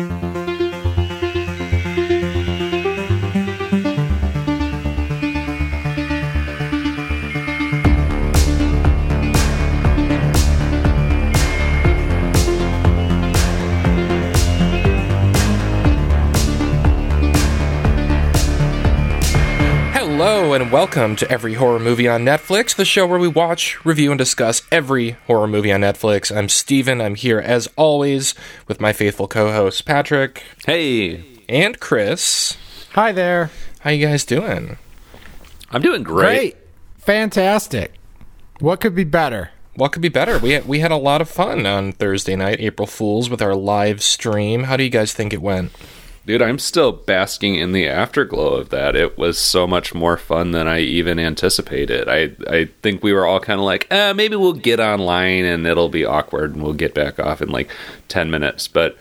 Hello and welcome to Every Horror Movie on Netflix, the show where we watch, review, and discuss every horror movie on Netflix. I'm Steven. I'm here as always with my faithful co-hosts Patrick Hey, and Chris. Hi there. How you guys doing? I'm doing great. Great. Fantastic. What could be better? What could be better? We had, we had a lot of fun on Thursday night, April Fools, with our live stream. How do you guys think it went? Dude, I'm still basking in the afterglow of that. It was so much more fun than I even anticipated. I I think we were all kind of like, eh, maybe we'll get online and it'll be awkward and we'll get back off in like 10 minutes. But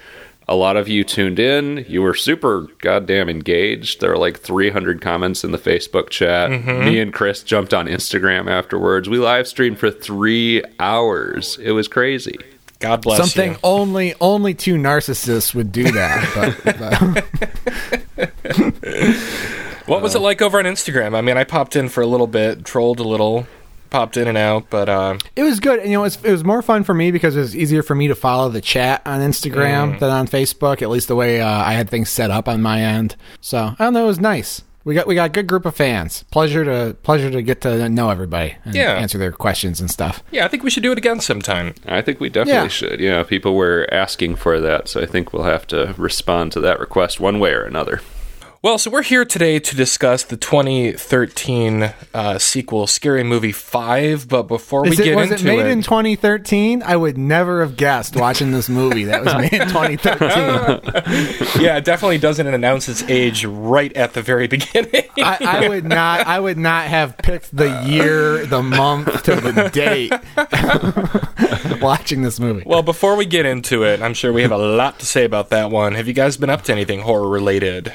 a lot of you tuned in. You were super goddamn engaged. There were like 300 comments in the Facebook chat. Me and Chris jumped on Instagram afterwards. We live streamed for three hours. It was crazy. God bless you. Something you. only only two narcissists would do that. But, but What was it like over on Instagram? I mean, I popped in for a little bit, trolled a little, popped in and out, but uh, it was good. You know, it was, it was more fun for me because it was easier for me to follow the chat on Instagram than on Facebook. At least the way uh, I had things set up on my end. So I don't know. It was nice. We got we got a good group of fans. Pleasure to pleasure to get to know everybody and Yeah. answer their questions and stuff. yeah, I think we should do it again sometime. I think we definitely Yeah. should. Yeah, people were asking for that, so I think we'll have to respond to that request one way or another. Well, so we're here today to discuss the 2013 uh, sequel, Scary Movie 5. But before we it, get was into it made in 2013? I would never have guessed watching this movie that was made in 2013. yeah, it definitely doesn't announce its age right at the very beginning. I, I would not. I would not have picked the year, the month, to the date. watching this movie. well, before we get into it, I'm sure we have a lot to say about that one. Have you guys been up to anything horror related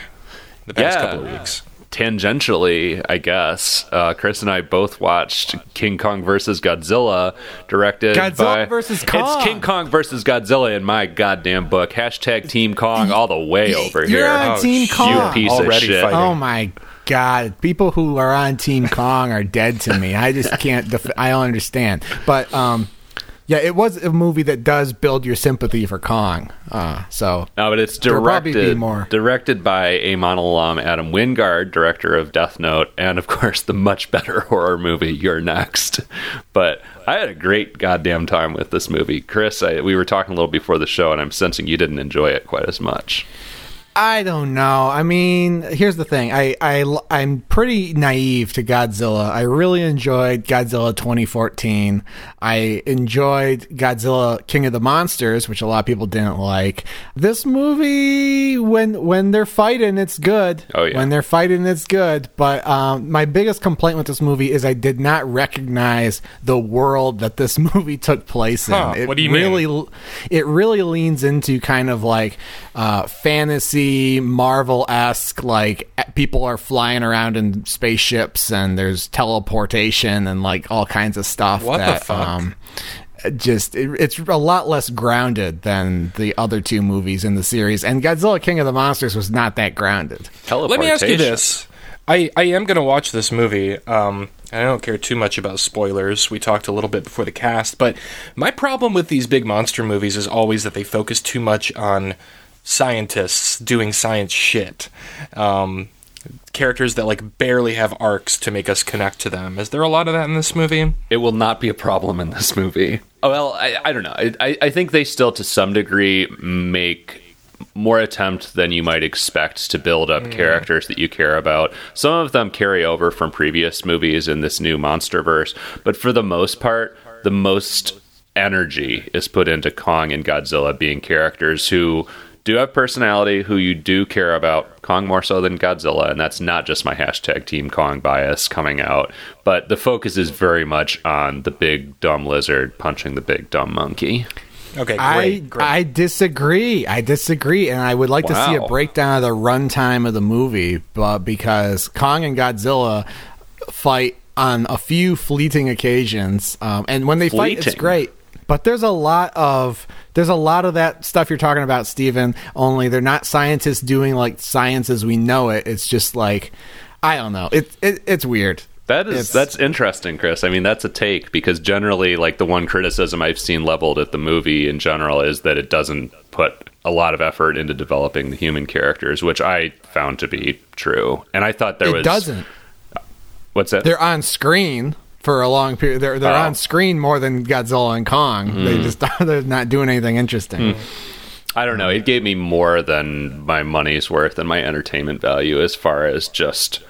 the past Yeah. couple of weeks? Tangentially, I guess, uh, Chris and I both watched King Kong versus Godzilla, directed Godzilla by versus Kong. It's King Kong versus Godzilla in my goddamn book. Hashtag Team Kong all the way over You're here. on Oh, Team you piece Already of shit. fighting. Oh my god! People who are on Team Kong are dead to me. I just can't. Def- I don't understand. But um, yeah, it was a movie that does build your sympathy for Kong. Uh, so No, but it's There'll probably be directed directed by Amon alum Adam Wingard, director of Death Note, and of course the much better horror movie You're Next. But I had a great goddamn time with this movie, Chris. I, we were talking a little before the show, and I'm sensing you didn't enjoy it quite as much. I don't know. I mean, here's the thing. I, I I'm pretty naive to Godzilla. I really enjoyed Godzilla 2014. I enjoyed Godzilla King of the Monsters, which a lot of people didn't like. This movie, when when they're fighting, it's good. Oh, yeah. When they're fighting, it's good. But um, my biggest complaint with this movie is I did not recognize the world that this movie took place in. Huh, It what do you mean? really it really leans into kind of like uh, fantasy Marvel esque. Like people are flying around in spaceships and there's teleportation and like all kinds of stuff. What the that, fuck? Um, just it, it's a lot less grounded than the other two movies in the series. And Godzilla King of the Monsters was not that grounded. Let me ask you this. I, I am going to watch this movie. Um, I don't care too much about spoilers. We talked a little bit before the cast, but my problem with these big monster movies is always that they focus too much on scientists doing science shit. Um, characters that like barely have arcs to make us connect to them. Is there a lot of that in this movie? It will not be a problem in this movie. Oh, well, I, I don't know. I, I- I think they still, to some degree, make more attempt than you might expect to build up characters that you care about. Some of them carry over from previous movies in this new monster verse, but for the most part, the most energy is put into Kong and Godzilla being characters who do have personality, who you do care about. Kong more so than Godzilla, and that's not just my hashtag Team Kong bias coming out, but the focus is very much on the big dumb lizard punching the big dumb monkey. Okay, great. I great. I disagree. I disagree, and I would like to see a breakdown of the runtime of the movie, but because Kong and Godzilla fight on a few fleeting occasions, um, and when they fight, it's great. But there's a lot of there's a lot of that stuff you're talking about, Stephen. Only they're not scientists doing like science as we know it. It's just like I don't know. It, it it's weird. That is It's- that's interesting, Chris. I mean, that's a take because generally, like the one criticism I've seen leveled at the movie in general is that it doesn't put a lot of effort into developing the human characters, which I found to be true. And I thought there was it was doesn't. What's that? They're on screen for a long period. They're they're Oh. on screen more than Godzilla and Kong. They mm. just they're not doing anything interesting. Mm. I don't know. It gave me more than my money's worth and my entertainment value as far as just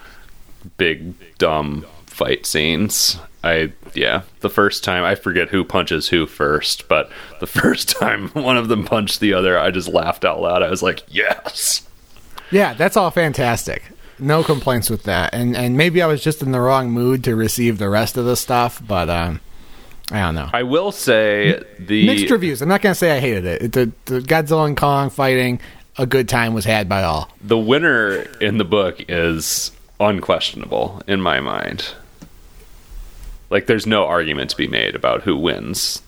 big dumb fight scenes. I yeah, the first time I forget who punches who first, but the first time one of them punched the other, I just laughed out loud. I was like, "Yes." Yeah, that's all fantastic. No complaints with that. And and maybe I was just in the wrong mood to receive the rest of the stuff, but um, I don't know. I will say the Mixed reviews. I'm not gonna say I hated it. The, the Godzilla and Kong fighting, a good time was had by all. the winner in the book is unquestionable in my mind. Like there's no argument to be made about who wins.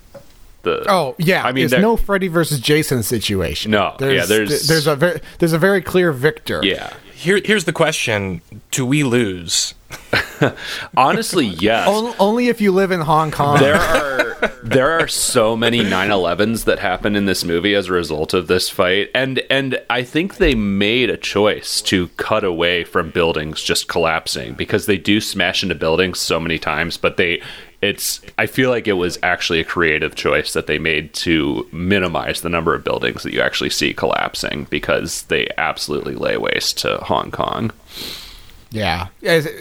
The Oh yeah, I mean, there's no Freddy versus Jason situation. No, yeah, there's- there's a very there's a very clear victor. yeah. Here, here's the question: Do we lose? Honestly, yes. On- only if you live in Hong Kong. there are there are so many 9/11s that happen in this movie as a result of this fight and and I think they made a choice to cut away from buildings just collapsing because they do smash into buildings so many times but they it's I feel like it was actually a creative choice that they made to minimize the number of buildings that you actually see collapsing because they absolutely lay waste to Hong Kong. Yeah.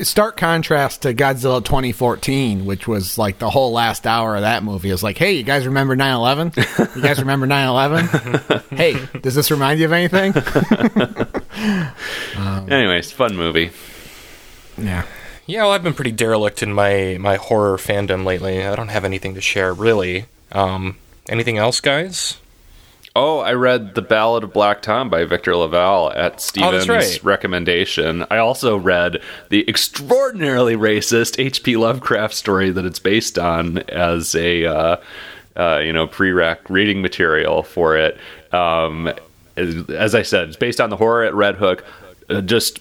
Stark contrast to Godzilla 2014, which was like the whole last hour of that movie. Was like, hey, you guys remember 9 11? You guys remember 9 11? hey, does this remind you of anything? Um, Anyways, fun movie. yeah. Yeah, well, I've been pretty derelict in my my horror fandom lately. I don't have anything to share really. Um, anything else, guys? Oh, I read The Ballad of Black Tom by Victor LaValle at Stephen's right. recommendation. I also read the extraordinarily racist H.P. Lovecraft story that it's based on as a uh, uh, you know prereq reading material for it. Um, as, as I said, it's based on the horror at Red Hook. Uh, just,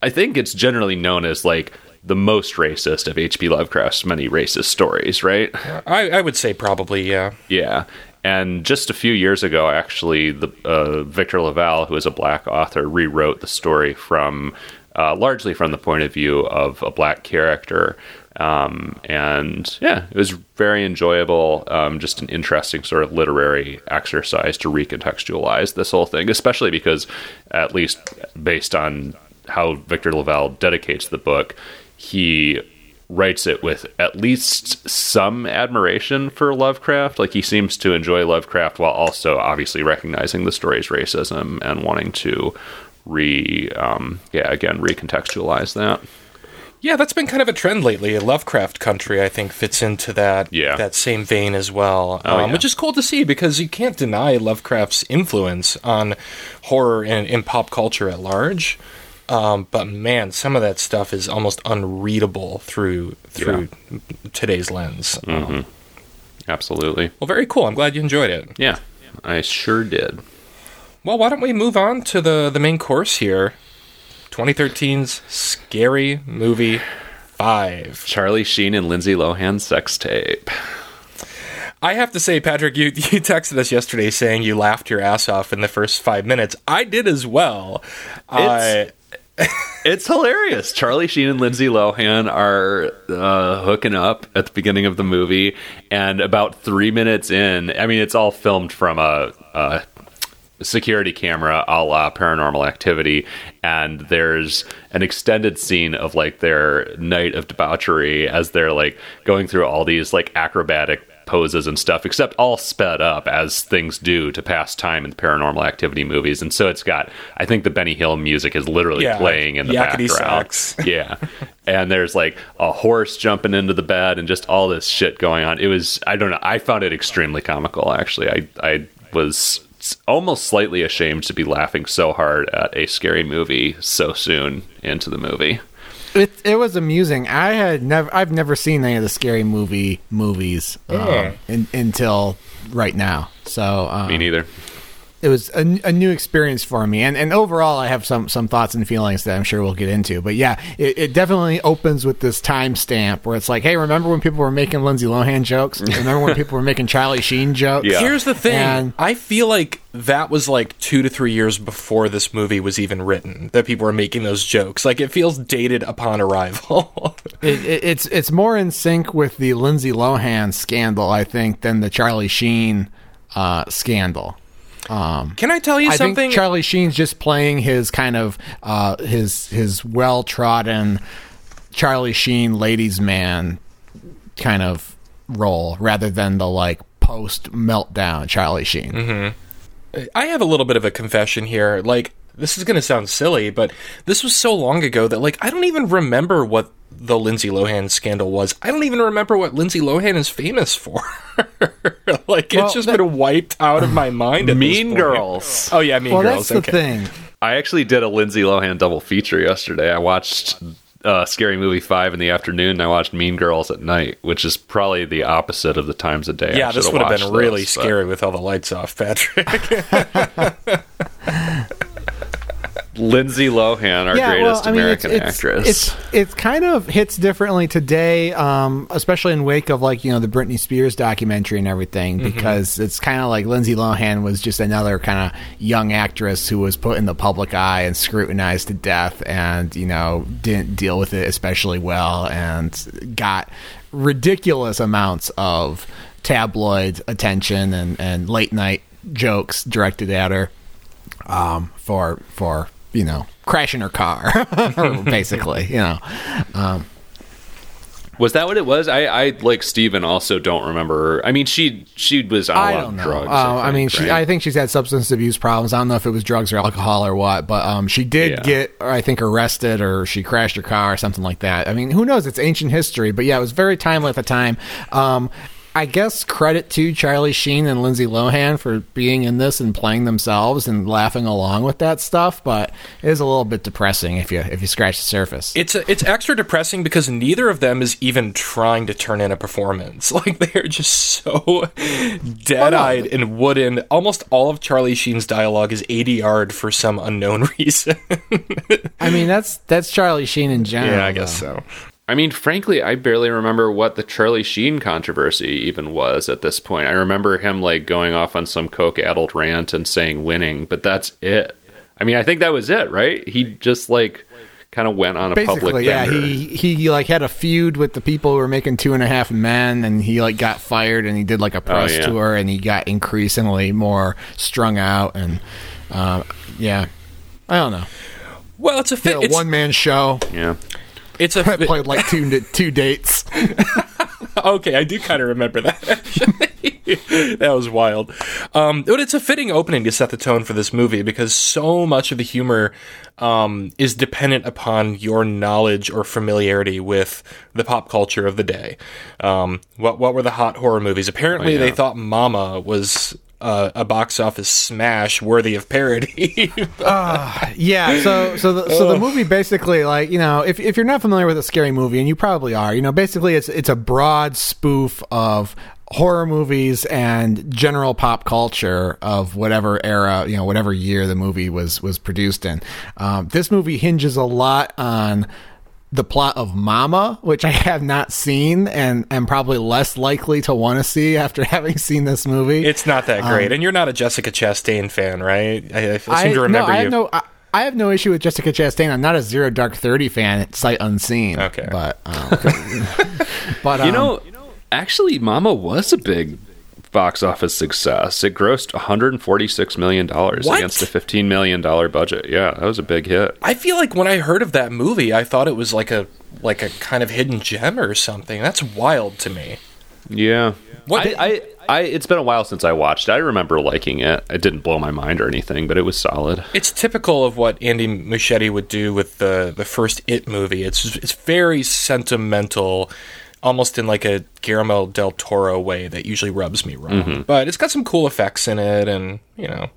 I think it's generally known as like the most racist of H.P. Lovecraft's many racist stories, right? I, I would say probably, yeah. Yeah. And just a few years ago, actually, the uh, Victor LaValle, who is a black author, rewrote the story from uh, largely from the point of view of a black character. Um, and yeah, it was very enjoyable. Um, just an interesting sort of literary exercise to recontextualize this whole thing, especially because, at least based on how Victor LaValle dedicates the book, he writes it with at least some admiration for Lovecraft. Like he seems to enjoy Lovecraft while also obviously recognizing the story's racism and wanting to re, um, yeah, again recontextualize that. Yeah, that's been kind of a trend lately. Lovecraft Country, I think, fits into that Yeah. that same vein as well, Oh, um, yeah. which is cool to see because you can't deny Lovecraft's influence on horror and in pop culture at large. Um, but man, some of that stuff is almost unreadable through through today's lens. Mm-hmm. Um, Absolutely. well, very cool. I'm glad you enjoyed it. Yeah, I sure did. Well, why don't we move on to the the main course here? 2013's scary movie five. Charlie Sheen and Lindsay Lohan sex tape. I have to say, Patrick, you, you texted us yesterday saying you laughed your ass off in the first five minutes. I did as well. I It's hilarious. Charlie Sheen and Lindsay Lohan are uh, hooking up at the beginning of the movie, and about three minutes in, I mean, it's all filmed from a, a security camera a la paranormal activity, and there's an extended scene of like their night of debauchery as they're like going through all these like acrobatic poses and stuff, except all sped up as things do to pass time in the paranormal activity movies. And so it's got, I think the Benny Hill music is literally Yeah, playing in the background. sax. yeah. And there's like a horse jumping into the bed and just all this shit going on. It was, I don't know, I found it extremely comical, actually. I, I was almost slightly ashamed to be laughing so hard at a scary movie so soon into the movie. It it was amusing. I had never I've never seen any of the scary movie movies um, in, until right now. So um, Me neither. It was a, a new experience for me and, and overall i have some some thoughts and feelings that i'm sure we'll get into but yeah it, it definitely opens with this timestamp where it's like hey remember when people were making lindsay lohan jokes remember when people were making charlie sheen jokes Yeah. Here's the thing. And- I feel like that was like two to three years before this movie was even written that people were making those jokes. Like it feels dated upon arrival. it, it, it's it's more in sync with the lindsay lohan scandal i think than the charlie sheen uh, scandal Can I tell you I something? think Charlie Sheen's just playing his kind of uh, his his well trodden Charlie Sheen ladies man kind of role rather than the like post meltdown Charlie Sheen. Mm-hmm. I have a little bit of a confession here. Like, this is going to sound silly, but this was so long ago that, like, I don't even remember what the Lindsay Lohan scandal was. I don't even remember what Lindsay Lohan is famous for. like, Well, it's just that- been wiped out of my mind. At Mean point. Girls. Oh yeah, Mean Well, Girls. that's the thing. I actually did a Lindsay Lohan double feature yesterday. I watched uh, Scary Movie 5 in the afternoon and I watched Mean Girls at night, which is probably the opposite of the times of day. I Yeah, this would have watched been really but- scary with all the lights off, Patrick. Lindsay Lohan, our greatest American it's, actress. It's it's kind of hits differently today, um, especially in wake of like you know the Britney Spears documentary and everything, Mm-hmm. because it's kind of like Lindsay Lohan was just another kind of young actress who was put in the public eye and scrutinized to death, and you know didn't deal with it especially well, and got ridiculous amounts of tabloid attention and and late night jokes directed at her um, for for you know crashing her car, basically. You know, was that what it was? I, I like Steven also don't remember. I mean, she she was on a I lot don't of know. drugs. Uh, I, think, mean, she. I think she's had substance abuse problems. I don't know if it was drugs or alcohol or what, but um, she did Yeah. get, I think, arrested or she crashed her car or something like that. I mean, who knows? It's ancient history, but yeah, it was very timely at the time. Um, I guess credit to Charlie Sheen and Lindsay Lohan for being in this and playing themselves and laughing along with that stuff, but it is a little bit depressing if you if you scratch the surface. it's it's extra depressing because neither of them is even trying to turn in a performance. Like they're just so dead-eyed and wooden. Almost all of Charlie Sheen's dialogue is ADR'd for some unknown reason. I mean, that's that's Charlie Sheen in general. yeah, I guess though. so. I mean, frankly, I barely remember what the Charlie Sheen controversy even was at this point. I remember him like going off on some coke-addled rant and saying winning, but that's it. I mean, I think that was it, right? He just like kind of went on a public yeah, bender. he he like had a feud with the people who were making Two and a Half Men, and he like got fired, and he did like a press Oh, yeah. tour, and he got increasingly more strung out, and uh, yeah, I don't know, Well, it's a did fit. a It's, one man show, yeah. It's a I played like two two dates. okay, I do kind of remember that. That was wild. Um, but it's a fitting opening to set the tone for this movie because so much of the humor um, is dependent upon your knowledge or familiarity with the pop culture of the day. Um, what what were the hot horror movies? Apparently, Oh, yeah. they thought Mama was. Uh, a box office smash worthy of parody. Yeah, so so the, so the movie basically like you know if if you're not familiar with a scary movie and you probably are, you know basically it's it's a broad spoof of horror movies and general pop culture of whatever era you know whatever year the movie was was produced in. Um, this movie hinges a lot on the plot of Mama, which I have not seen and am probably less likely to want to see after having seen this movie. it's not that great, and you're not a Jessica Chastain fan, right? I, I seem to remember no, I you. have no. I, I have no issue with Jessica Chastain. I'm not a Zero Dark Thirty fan, sight unseen. Okay. but um, but um, You know, actually, Mama was a big box office success. It grossed 146 million dollars against a 15 million dollar budget. Yeah, that was a big hit. I feel like when I heard of that movie, I thought it was like a like a kind of hidden gem or something. That's wild to me. Yeah. What- I, I, I, it's been a while since I watched. it. I remember liking it. It didn't blow my mind or anything, but it was solid. It's typical of what Andy Muschietti would do with the the first It movie. It's it's very sentimental, almost in like a Guillermo del Toro way that usually rubs me wrong. Mm-hmm. But it's got some cool effects in it, and you know,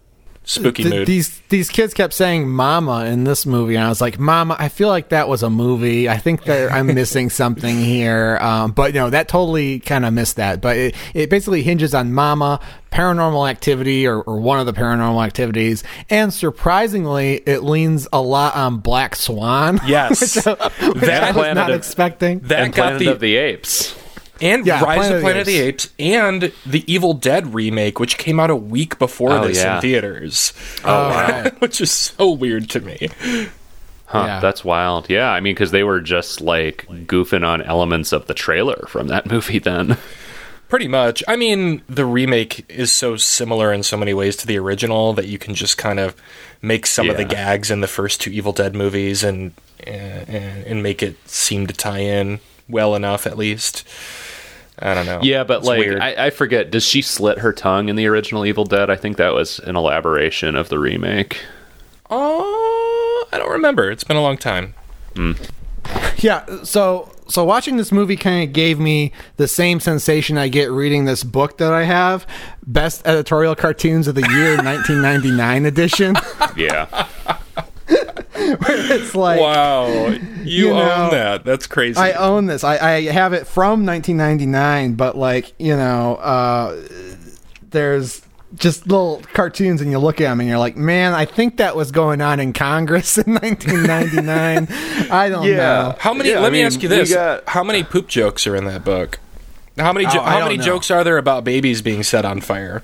spooky th- mood. these these kids kept saying "mama" in this movie, and I was like, "Mama, I feel like that was a movie. I think that I'm missing something here." Um, but no, that totally kind of missed that. But it, it basically hinges on "mama," paranormal activity, or, or one of the paranormal activities, and surprisingly, it leans a lot on Black Swan. Yes. which, uh, which I That- was Planet not of- expecting. that and got Planet the of the Apes. And Yeah, Rise Planet of Planet of the Apes and the Evil Dead remake, which came out a week before Oh, this yeah. in theaters, Oh, wow. which is so weird to me. Huh, Yeah. That's wild. Yeah, I mean, because they were just like goofing on elements of the trailer from that movie then. Pretty much. I mean, the remake is so similar in so many ways to the original that you can just kind of make some of the gags in the first two Evil Dead movies and and, and make it seem to tie in well enough, at least. I don't know. Yeah, but It's like. I, I forget, does she slit her tongue in the original Evil Dead? I think that was an elaboration of the remake. oh, I don't remember. It's been a long time. Hmm. Yeah, so so watching this movie kind of gave me the same sensation I get reading this book that I have, Best Editorial Cartoons of the Year 1999 edition. Yeah. it's like Wow, you, You know, own that. That's crazy. I own this. I, I have it from 1999, but like you know, uh, there's just little cartoons, and you look at them, and you're like, man, I think that was going on in Congress in 1999. I don't know. How many? Yeah, let I me mean, ask you this: got- How many poop jokes are in that book? How many? Jo- Oh, how many know. jokes are there about babies being set on fire?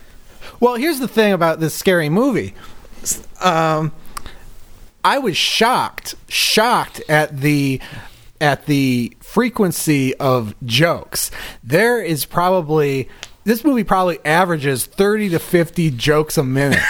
Well, here's the thing about this scary movie. Um, I was shocked, shocked at the at the frequency of jokes. There is probably this movie probably averages 30 to 50 jokes a minute.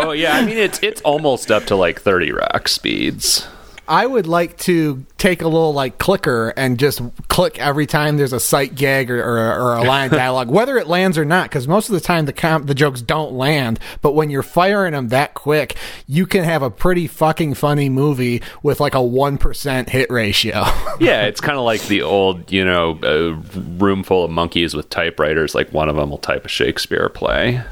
Oh yeah, I mean it's it's almost up to like 30 rock speeds. I would like to take a little like clicker and just click every time there's a sight gag or, or, or a line of dialogue, whether it lands or not. Because most of the time the com- the jokes don't land, but when you're firing them that quick, you can have a pretty fucking funny movie with like a one percent hit ratio. Yeah, it's kind of like the old, you know, uh, room full of monkeys with typewriters. Like one of them will type a Shakespeare play.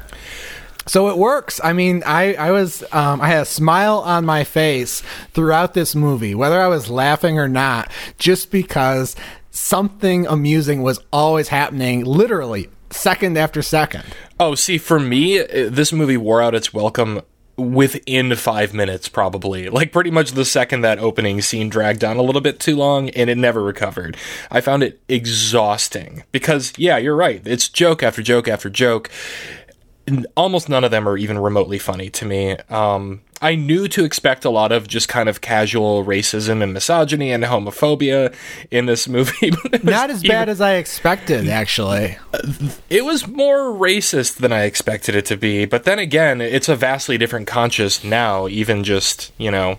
So it works. I mean, I, I was um, I had a smile on my face throughout this movie, whether I was laughing or not, just because something amusing was always happening, literally second after second. Oh, see, for me, this movie wore out its welcome within five minutes, probably. Like, pretty much the second that opening scene dragged on a little bit too long, and it never recovered. I found it exhausting because, yeah, you're right. It's joke after joke after joke. Almost none of them are even remotely funny to me. Um, I knew to expect a lot of just kind of casual racism and misogyny and homophobia in this movie. but Not as even- bad as I expected, actually. it was more racist than I expected it to be, but then again, it's a vastly different conscious now, even just, you know,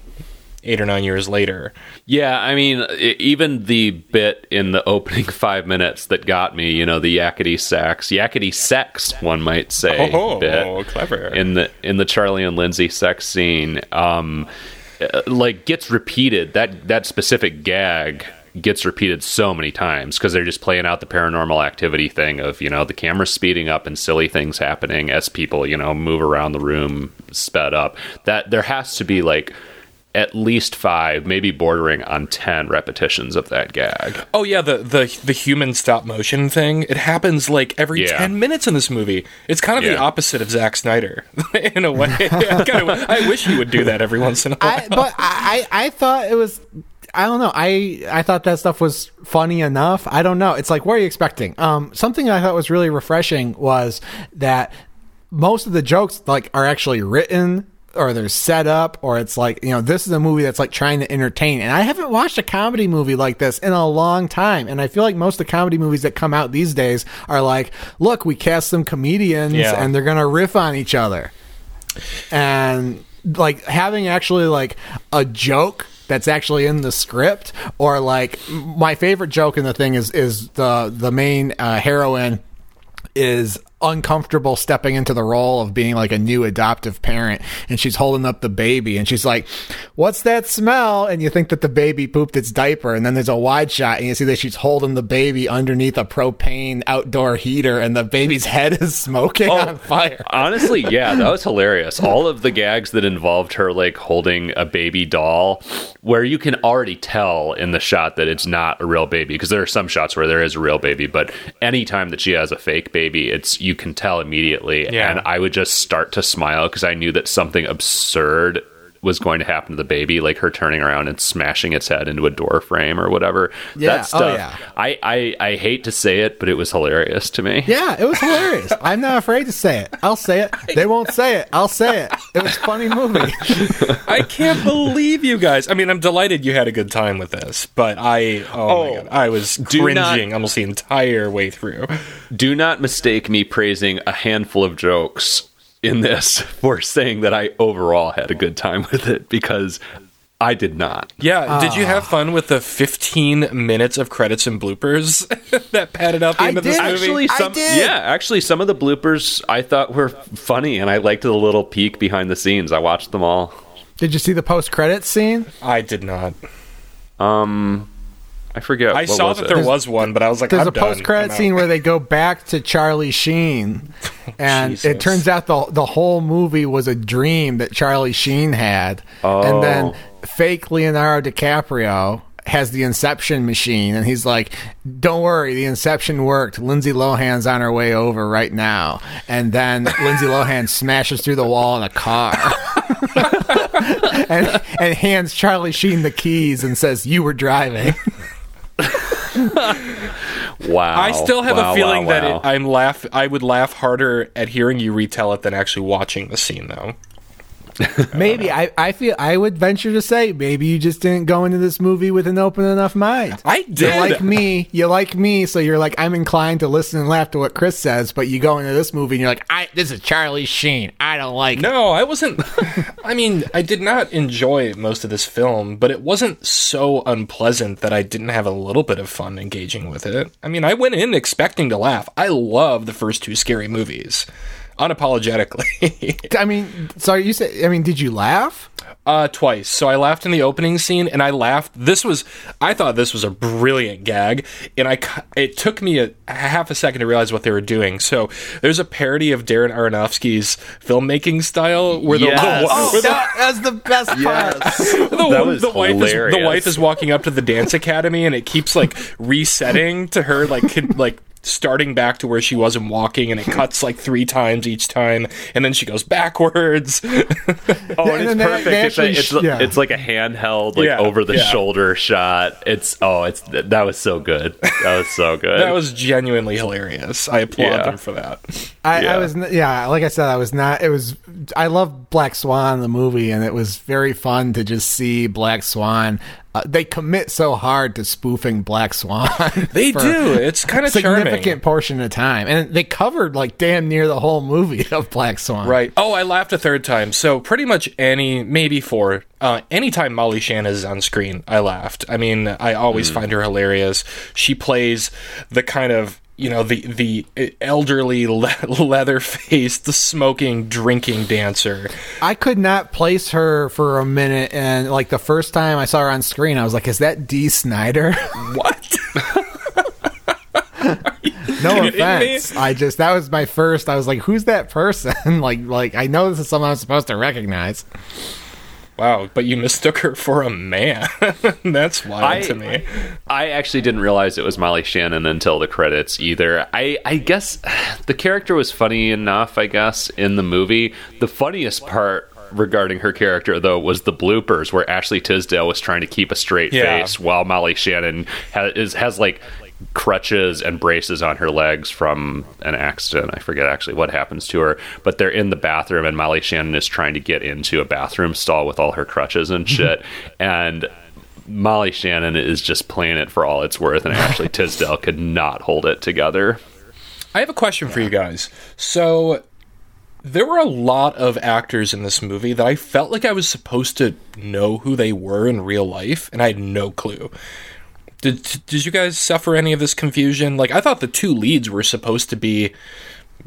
eight or nine years later. Yeah, I mean, even the bit in the opening five minutes that got me, you know, the yakety sax, yakety sex, one might say, Oh, bit clever. in the in the Charlie and Lindsay sex scene, um, uh, like gets repeated. That that specific gag gets repeated so many times because they're just playing out the paranormal activity thing of you know the camera speeding up and silly things happening as people you know move around the room sped up. That there has to be like at least five, maybe bordering on ten repetitions of that gag. Oh yeah, the the the human stop motion thing. It happens like every Yeah. ten minutes in this movie. It's kind of the opposite of Zack Snyder in a way. I, kind of, I wish he would do that every once in a while. I, but I, I I thought it was. I don't know. I I thought that stuff was funny enough. I don't know. It's like what are you expecting? Um, something I thought was really refreshing was that most of the jokes like are actually written or they're set up or it's like you know this is a movie that's like trying to entertain. And i haven't watched a comedy movie like this in a long time. And i feel like most of the comedy movies that come out these days are like look we cast some comedians Yeah. and they're gonna riff on each other. And like having actually like a joke that's actually in the script or like my favorite joke in the thing is is the the main uh, heroine is uncomfortable stepping into the role of being like a new adoptive parent and she's holding up the baby and she's like what's that smell and you think that the baby pooped its diaper and then there's a wide shot and you see that she's holding the baby underneath a propane outdoor heater and the baby's head is smoking Oh, on fire Honestly, yeah, that was hilarious. All of the gags that involved her like holding a baby doll, where you can already tell in the shot that it's not a real baby, because there are some shots where there is a real baby, but anytime that she has a fake baby, it's you can tell immediately. Yeah. And I would just start to smile because I knew that something absurd was going to happen to the baby, like her turning around and smashing its head into a door frame or whatever. Yeah, That oh, stuff. yeah. I, I I hate to say it, but it was hilarious to me. Yeah, it was hilarious. I'm not afraid to say it. I'll say it. They won't say it. I'll say it. It was a funny movie. I can't believe you guys. I mean, I'm delighted you had a good time with this, but I oh, my Oh, god, I was do not- cringing almost the entire way through. do not mistake me praising a handful of jokes in this for saying that I overall had a good time with it because I did not. Yeah, did you have fun with the 15 minutes of credits and bloopers that padded out the I end of this did. movie? Actually, I some did. yeah, actually some of the bloopers I thought were funny and I liked the little peek behind the scenes. I watched them all. Did you see the post credits scene? I did not. Um I forget. I what saw was that it? there was one, but I was like, There's I'm a post credit scene where they go back to Charlie Sheen, and Jesus. it turns out the the whole movie was a dream that Charlie Sheen had, and then Oh. fake Leonardo DiCaprio has the Inception machine, and he's like, "Don't worry, the Inception worked. Lindsay Lohan's on her way over right now," and then Lindsay Lohan smashes through the wall in a car. and, and hands Charlie Sheen the keys and says, "You were driving." Wow. I still have Wow, a feeling wow, that it, I'm laugh. I would laugh harder at hearing you retell it than actually watching the scene, though. Maybe I, I feel I would venture to say maybe you just didn't go into this movie with an open enough mind. I You did. like me, you like me, so you're like I'm inclined to listen and laugh to what Chris says, but you go into this movie and you're like, I this is Charlie Sheen. I don't like it. No, I wasn't. I mean, I did not enjoy most of this film, but it wasn't so unpleasant that I didn't have a little bit of fun engaging with it. I mean, I went in expecting to laugh. I love the first two scary movies, unapologetically. I mean, sorry, you said. I mean, did you laugh? uh, twice. So I laughed in the opening scene, and I laughed. This was, I thought this was a brilliant gag, and I, it took me a, half a second to realize what they were doing. So there's a parody of Darren Aronofsky's filmmaking style where the, Yes. the, Oh, where the that, that's the best part. the, That was the wife is the wife is walking up to the dance academy and it keeps like resetting to her like con- like starting back to where she was and walking and it cuts like three times each time and then she goes backwards Oh, and And it's then they- perfect. they it's, a, it's, yeah. it's like a handheld, like Yeah, over the yeah. shoulder shot. It's oh, it's that was so good. That was so good. that was genuinely hilarious i applaud Yeah. them for that I, Yeah. I was, yeah, like I said, I was not. It was. I love Black Swan the movie, and it was very fun to just see Black Swan. Uh, they commit so hard to spoofing Black Swan. they do it's kind of significant charming portion of time, and they covered like damn near the whole movie of Black Swan. Right. Oh, I laughed a third time. So pretty much any, maybe four. Uh, anytime Molly Shannon is on screen, I laughed. I mean, I always find her hilarious. She plays the kind of you know the the elderly le- leather faced smoking drinking dancer I could not place her for a minute, and like the first time I saw her on screen, I was like, "Is that Dee Snider?" what no kidding me? offense. I just that was my first. I was like, "Who's that person?" like, like I know this is someone I'm supposed to recognize. Wow but you mistook her for a man that's wild I- to me I actually didn't realize it was Molly Shannon until the credits either. I, I guess the character was funny enough, I guess, in the movie. The funniest part regarding her character, though, was the bloopers where Ashley Tisdale was trying to keep a straight Yeah. face while Molly Shannon has, is, has like crutches and braces on her legs from an accident. I forget actually what happens to her, but they're in the bathroom and Molly Shannon is trying to get into a bathroom stall with all her crutches and shit. and Molly Shannon is just playing it for all it's worth, and Ashley Tisdale could not hold it together. I have a question for you guys. So there were a lot of actors in this movie that I felt like I was supposed to know who they were in real life, and I had no clue. Did did you guys suffer any of this confusion? Like I thought the two leads were supposed to be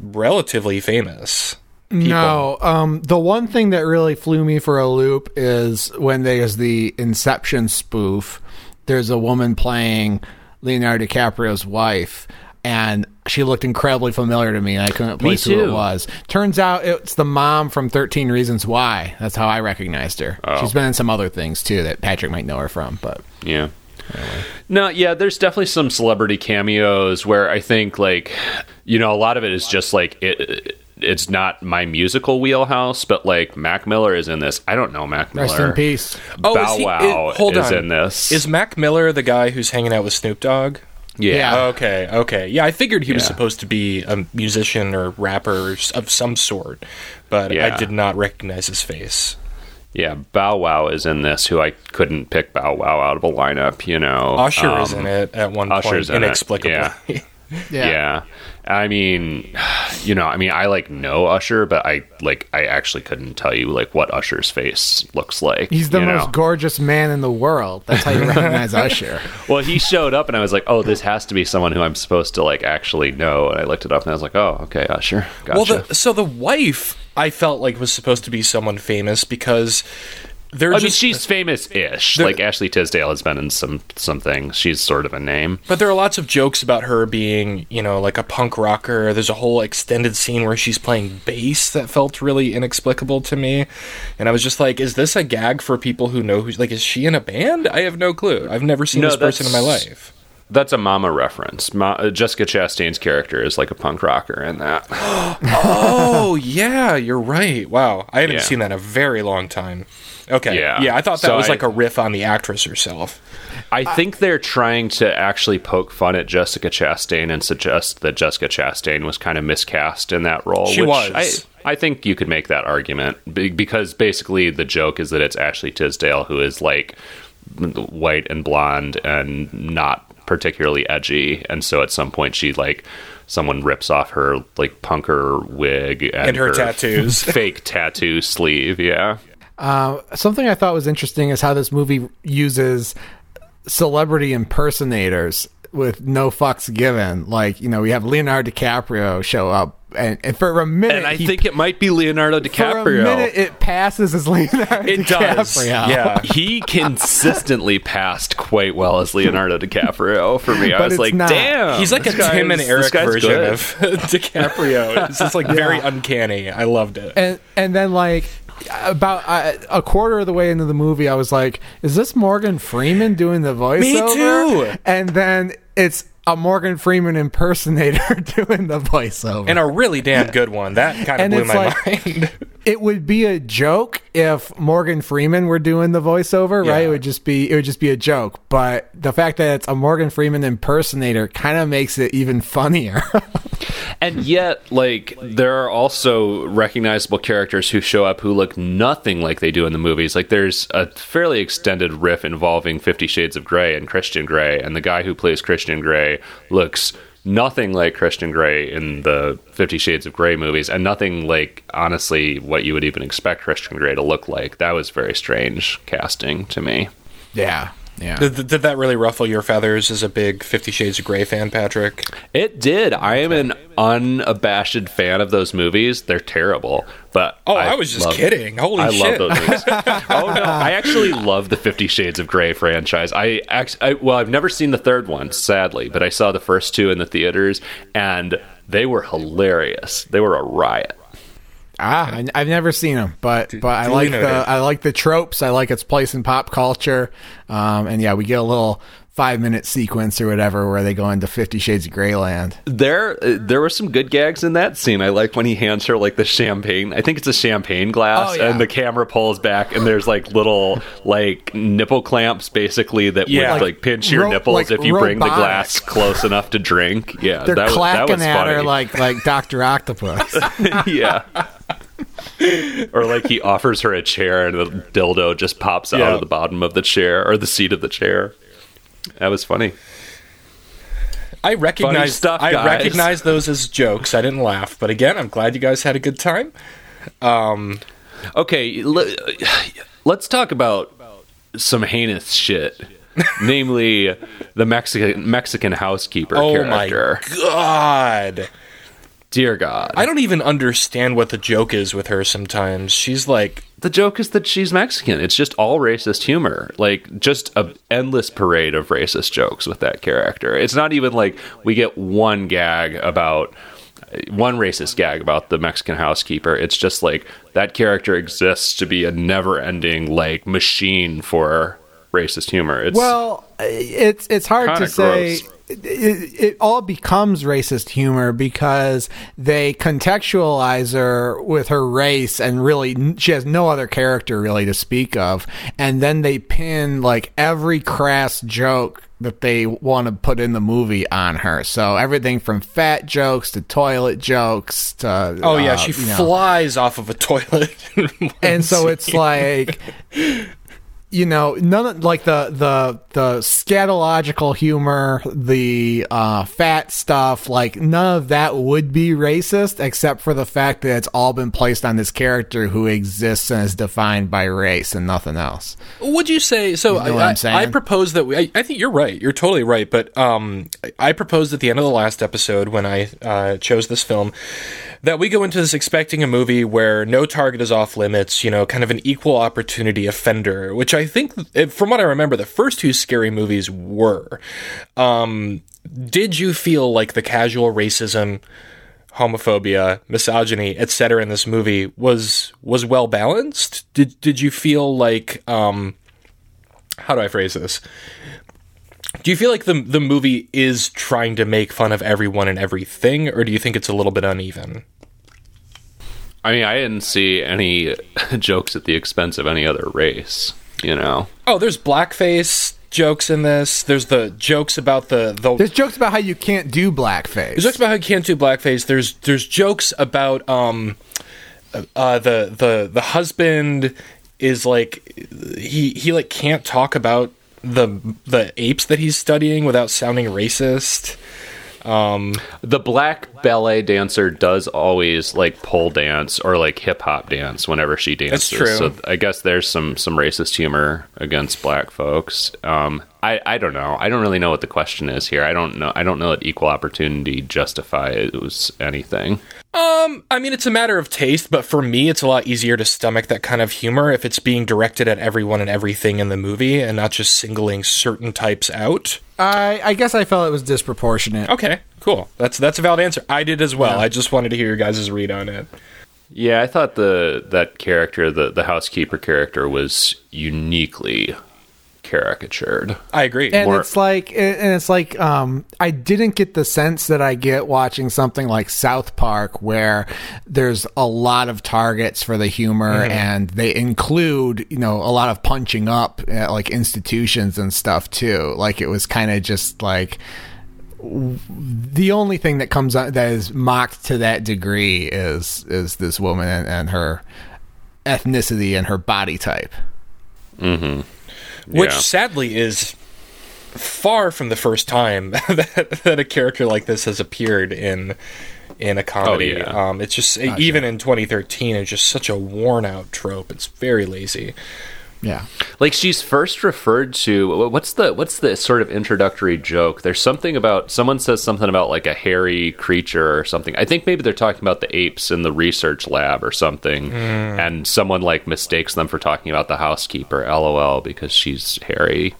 relatively famous. No, um, the one thing that really flew me for a loop is when there's the Inception spoof. There's a woman playing Leonardo DiCaprio's wife, and she looked incredibly familiar to me. And I couldn't place who it was. Turns out it's the mom from Thirteen Reasons Why. That's how I recognized her. She's been in some other things too that Patrick might know her from, but Yeah. No, yeah, there's definitely some celebrity cameos where I think like you know a lot of it is just like it it's not my musical wheelhouse, but like Mac Miller is in this. I don't know Mac Miller. rest in peace. Oh, Bow is he- Wow it- hold is on. in this. Is Mac Miller the guy who's hanging out with Snoop Dogg? yeah. Yeah. Okay, okay. Yeah, I figured he was supposed to be a musician or rapper of some sort, but I did not recognize his face. Yeah, Bow Wow is in this, who I couldn't pick Bow Wow out of a lineup, you know. Usher is Um, in it at one Usher's point, in it, inexplicably. yeah. Yeah. Yeah. I mean, you know, I mean, I like know Usher, but I like I actually couldn't tell you like what Usher's face looks like. He's the most know? gorgeous man in the world. That's how you recognize Usher. Well, he showed up and I was like, "Oh, this has to be someone who I'm supposed to like actually know." And I looked it up and I was like, "Oh, okay, Usher." Gotcha. Well, the, so the wife, I felt like was supposed to be someone famous because they're I mean, just. she's famous-ish. Like Ashley Tisdale has been in some some things. She's sort of a name. but there are lots of jokes about her being, you know, like a punk rocker. There's a whole extended scene where she's playing bass that felt really inexplicable to me. And I was just like, is this a gag for people who know who's like, is she in a band? I have no clue. I've never seen No, this person in my life. That's a Mama reference. Ma- uh, Jessica Chastain's character is like a punk rocker in that. Oh, yeah, you're right. Wow. I haven't Yeah. seen that in a very long time. Okay. Yeah. Yeah, I thought that So was I- like a riff on the actress herself. I think they're trying to actually poke fun at Jessica Chastain and suggest that Jessica Chastain was kind of miscast in that role. She was. I, I think you could make that argument because basically the joke is that it's Ashley Tisdale who is like white and blonde and not particularly edgy, and so at some point she like someone rips off her like punker wig and, And her tattoos. fake tattoo sleeve. Yeah. Uh, something I thought was interesting is how this movie uses celebrity impersonators with no fucks given. Like, you know, we have Leonardo DiCaprio show up, and, and for a minute, And I he- think it might be Leonardo DiCaprio. for a DiCaprio. minute it passes as Leonardo It does. DiCaprio. Yeah. he consistently passed quite well as Leonardo DiCaprio for me. I But was like, not. damn. He's like a this guy Tim and Eric version good. of DiCaprio. It's just like very uncanny. I loved it. and and then like about uh, a quarter of the way into the movie, I was like, "Is this Morgan Freeman doing the voiceover?" too. And then it's a Morgan Freeman impersonator doing the voiceover. and a really damn good one. That kind of And blew my like- mind. it would be a joke if Morgan Freeman were doing the voiceover, right? It would just be it would just be a joke. But the fact that it's a Morgan Freeman impersonator kind of makes it even funnier. And yet, like, there are also recognizable characters who show up who look nothing like they do in the movies. Like, there's a fairly extended riff involving Fifty Shades of Grey and Christian Grey, and the guy who plays Christian Grey looks nothing like Christian Grey in the Fifty Shades of Grey movies, and nothing like, honestly, what you would even expect Christian Grey to look like. That was very strange casting to me. yeah. Yeah. Did, did that really ruffle your feathers as a big Fifty Shades of Grey fan, Patrick? It did. I am an unabashed fan of those movies. They're terrible, but Oh, I, was just love- kidding. Holy I shit! love those movies. oh no, I actually love the Fifty Shades of Grey franchise. I, act- I well, I've never seen the third one, sadly, but I saw the first two in the theaters, and they were hilarious. They were a riot. Ah, I, I've never seen them, but but I duly like the noted. I like the tropes. I like its place in pop culture. Um, and yeah, we get a little five minute sequence or whatever where they go into Fifty Shades of Greyland. There, uh, there were some good gags in that scene. I like when he hands her like the champagne. I think it's a champagne glass, Oh, yeah. and the camera pulls back, and there's like little like nipple clamps, basically that Yeah. would Like like pinch your ro- nipples like if you bring the glass close enough to drink. Yeah, They're that, was- that clacking was at funny. her like like Doctor Octopus. yeah. or like he offers her a chair and the dildo just pops out of the bottom of the chair or the seat of the chair. That was funny. I recognize stuff, I recognize those as jokes. I didn't laugh, but again, I'm glad you guys had a good time. Um, okay, le- let's talk about some heinous shit. Namely, the Mexican Mexican housekeeper Oh character. my god! Dear God. I don't even understand what the joke is with her sometimes. She's like, the joke is that she's Mexican. It's just all racist humor. Like just a endless parade of racist jokes with that character. It's not even like we get one gag about one racist gag about the Mexican housekeeper. It's just like that character exists to be a never-ending like machine for racist humor. It's well, it's it's hard to kinda say. gross. It, it all becomes racist humor because they contextualize her with her race and really she has no other character really to speak of and then they pin like every crass joke that they want to put in the movie on her so everything from fat jokes to toilet jokes to oh yeah, uh, she you know. flies off of a toilet. and so it's like you know none of like the the the scatological humor the uh fat stuff like none of that would be racist except for the fact that it's all been placed on this character who exists and is defined by race and nothing else Would you say so? know what I, I'm saying? I, I propose that we. I, I think you're right. You're totally right. But um, I- I proposed at the end of the last episode when I uh, chose this film that we go into this expecting a movie where no target is off limits. You know, kind of an equal opportunity offender, which I think, eh, from what I remember, the first two scary movies were. Um, did you feel like the casual racism? homophobia, misogyny, etc. in this movie was was well balanced? Did did you feel like um how do I phrase this? Do you feel like the the movie is trying to make fun of everyone and everything or do you think it's a little bit uneven? I mean, I didn't see any jokes at the expense of any other race, you know. Oh, there's blackface jokes in this. There's the jokes about the the there's jokes about how you can't do blackface There's jokes about how you can't do blackface. There's there's jokes about um uh the the the husband is like he he like can't talk about the the apes that he's studying without sounding racist. Um The black ballet dancer does always like pole dance or like hip hop dance whenever she dances. true. So I guess there's some some racist humor against black folks. Um, I I don't know. I don't really know what the question is here. I don't know. I don't know that equal opportunity justifies anything. Um, I mean, it's a matter of taste, but for me, it's a lot easier to stomach that kind of humor if it's being directed at everyone and everything in the movie and not just singling certain types out. I, I guess I felt it was disproportionate Okay, cool. That's that's a valid answer. I did as well. I just wanted to hear your guys' read on it. Yeah, I thought the that character, the the housekeeper character, was uniquely caricatured. I agree. and More- it's like and it's like um i didn't get the sense that i get watching something like south park where there's a lot of targets for the humor and they include you know a lot of punching up at like institutions and stuff too like it was kind of just like the only thing that comes out that is mocked to that degree is is this woman and, and her ethnicity and her body type which Yeah. sadly is far from the first time that, that a character like this has appeared in in a comedy. Oh, yeah. Um, it's just even in 2013, it's just such a worn out trope. It's very lazy. Yeah like she's first referred to what's the what's the sort of introductory joke there's something about someone says something about like a hairy creature or something i think maybe they're talking about the apes in the research lab or something and someone like mistakes them for talking about the housekeeper lol because she's hairy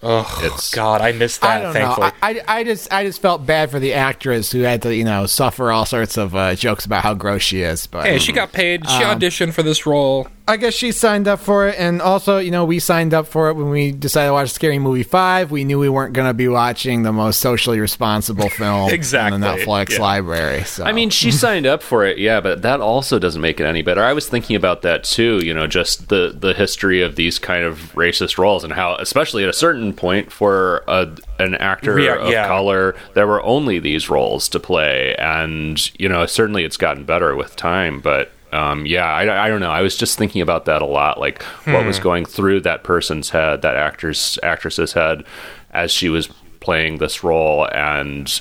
Oh It's- God, I missed I that. don't thankfully, know. I, I, I just I just felt bad for the actress who had to you know suffer all sorts of uh, jokes about how gross she is. But hey, she got paid. She Um, auditioned for this role. I guess she signed up for it, and also you know we signed up for it when we decided to watch Scary Movie Five. We knew we weren't going to be watching the most socially responsible film Exactly, in the Netflix yeah. library. So I mean, she signed up for it, yeah, but that also doesn't make it any better. I was thinking about that too, you know, just the the history of these kind of racist roles and how, especially at a certain point, for a, an actor Yeah, of yeah. color, there were only these roles to play, and you know, certainly it's gotten better with time, but. Um, yeah, I, I don't know. I was just thinking about that a lot, like what was going through that person's head, that actor's actress's head, as she was playing this role, and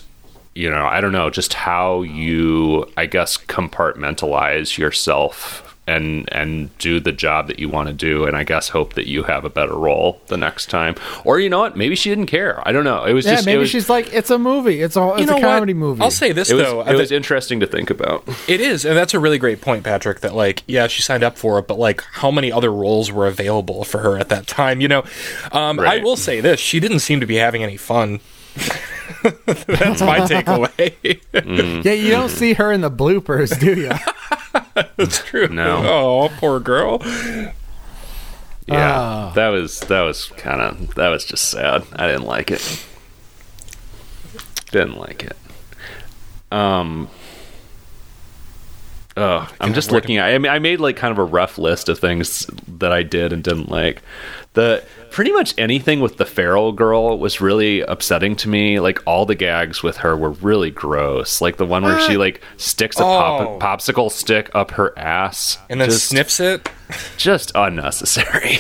you know, I don't know, just how you, I guess, compartmentalize yourself and and do the job that you want to do and i guess hope that you have a better role the next time or you know what maybe she didn't care i don't know it was Yeah, just maybe was, she's like, it's a movie. It's a, it's You know a comedy what? movie. I'll say this it was, though. it was interesting to think about It is, and that's a really great point, Patrick. That like, yeah, she signed up for it, but like, how many other roles were available for her at that time? You know, um, I will say this: she didn't seem to be having any fun. that's my takeaway. yeah, you don't see her in the bloopers, do you? that's true. No. Oh, poor girl. yeah Oh. that was that was kind of that was just sad i didn't like it didn't like it um Oh, I'm just looking at. I mean, I made like kind of a rough list of things that I did and didn't like. The pretty much anything with the feral girl was really upsetting to me. Like all the gags with her were really gross. Like the one where she like sticks a Oh. pop, popsicle stick up her ass And then just, sniffs it. Just unnecessary.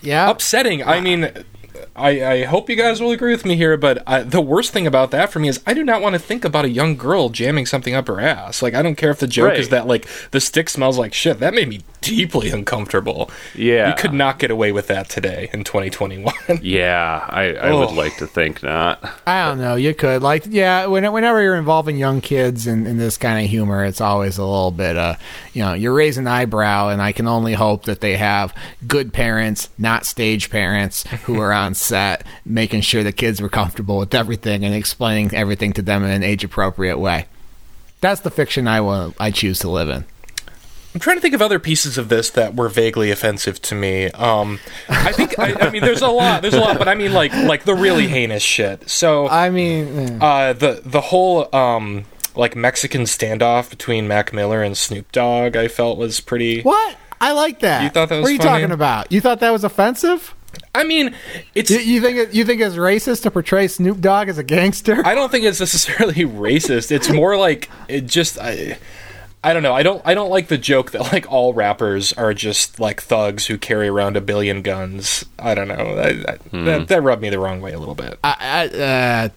Yeah. Upsetting. I mean. I, I hope you guys will agree with me here, but I, the worst thing about that for me is I do not want to think about a young girl jamming something up her ass. Like I don't care if the joke is that like the stick smells like shit. That made me deeply uncomfortable. Yeah. you could not get away with that today in 2021. yeah, I, I would like to think not. I don't know. You could like, yeah. When, whenever you're involving young kids in, in this kind of humor, it's always a little bit, uh, you know, you're raising an eyebrow, and I can only hope that they have good parents, not stage parents, who are on set making sure the kids were comfortable with everything and explaining everything to them in an age appropriate way. That's the fiction I want. I choose to live in. I'm trying to think of other pieces of this that were vaguely offensive to me. Um, I think I, I mean there's a lot, there's a lot, but I mean like like the really heinous shit. So I mean, uh, the the whole um, like Mexican standoff between Mac Miller and Snoop Dogg, I felt was pretty. what? I like that. You thought that was What are you funny? talking about? You thought that was offensive? I mean, it's. You, you think it, you think it's racist to portray Snoop Dogg as a gangster? I don't think it's necessarily racist. It's more like it just. I, I don't know. I don't. I don't like the joke that like all rappers are just like thugs who carry around a billion guns. I don't know. That, that, that, that rubbed me the wrong way a little bit. I, I, uh,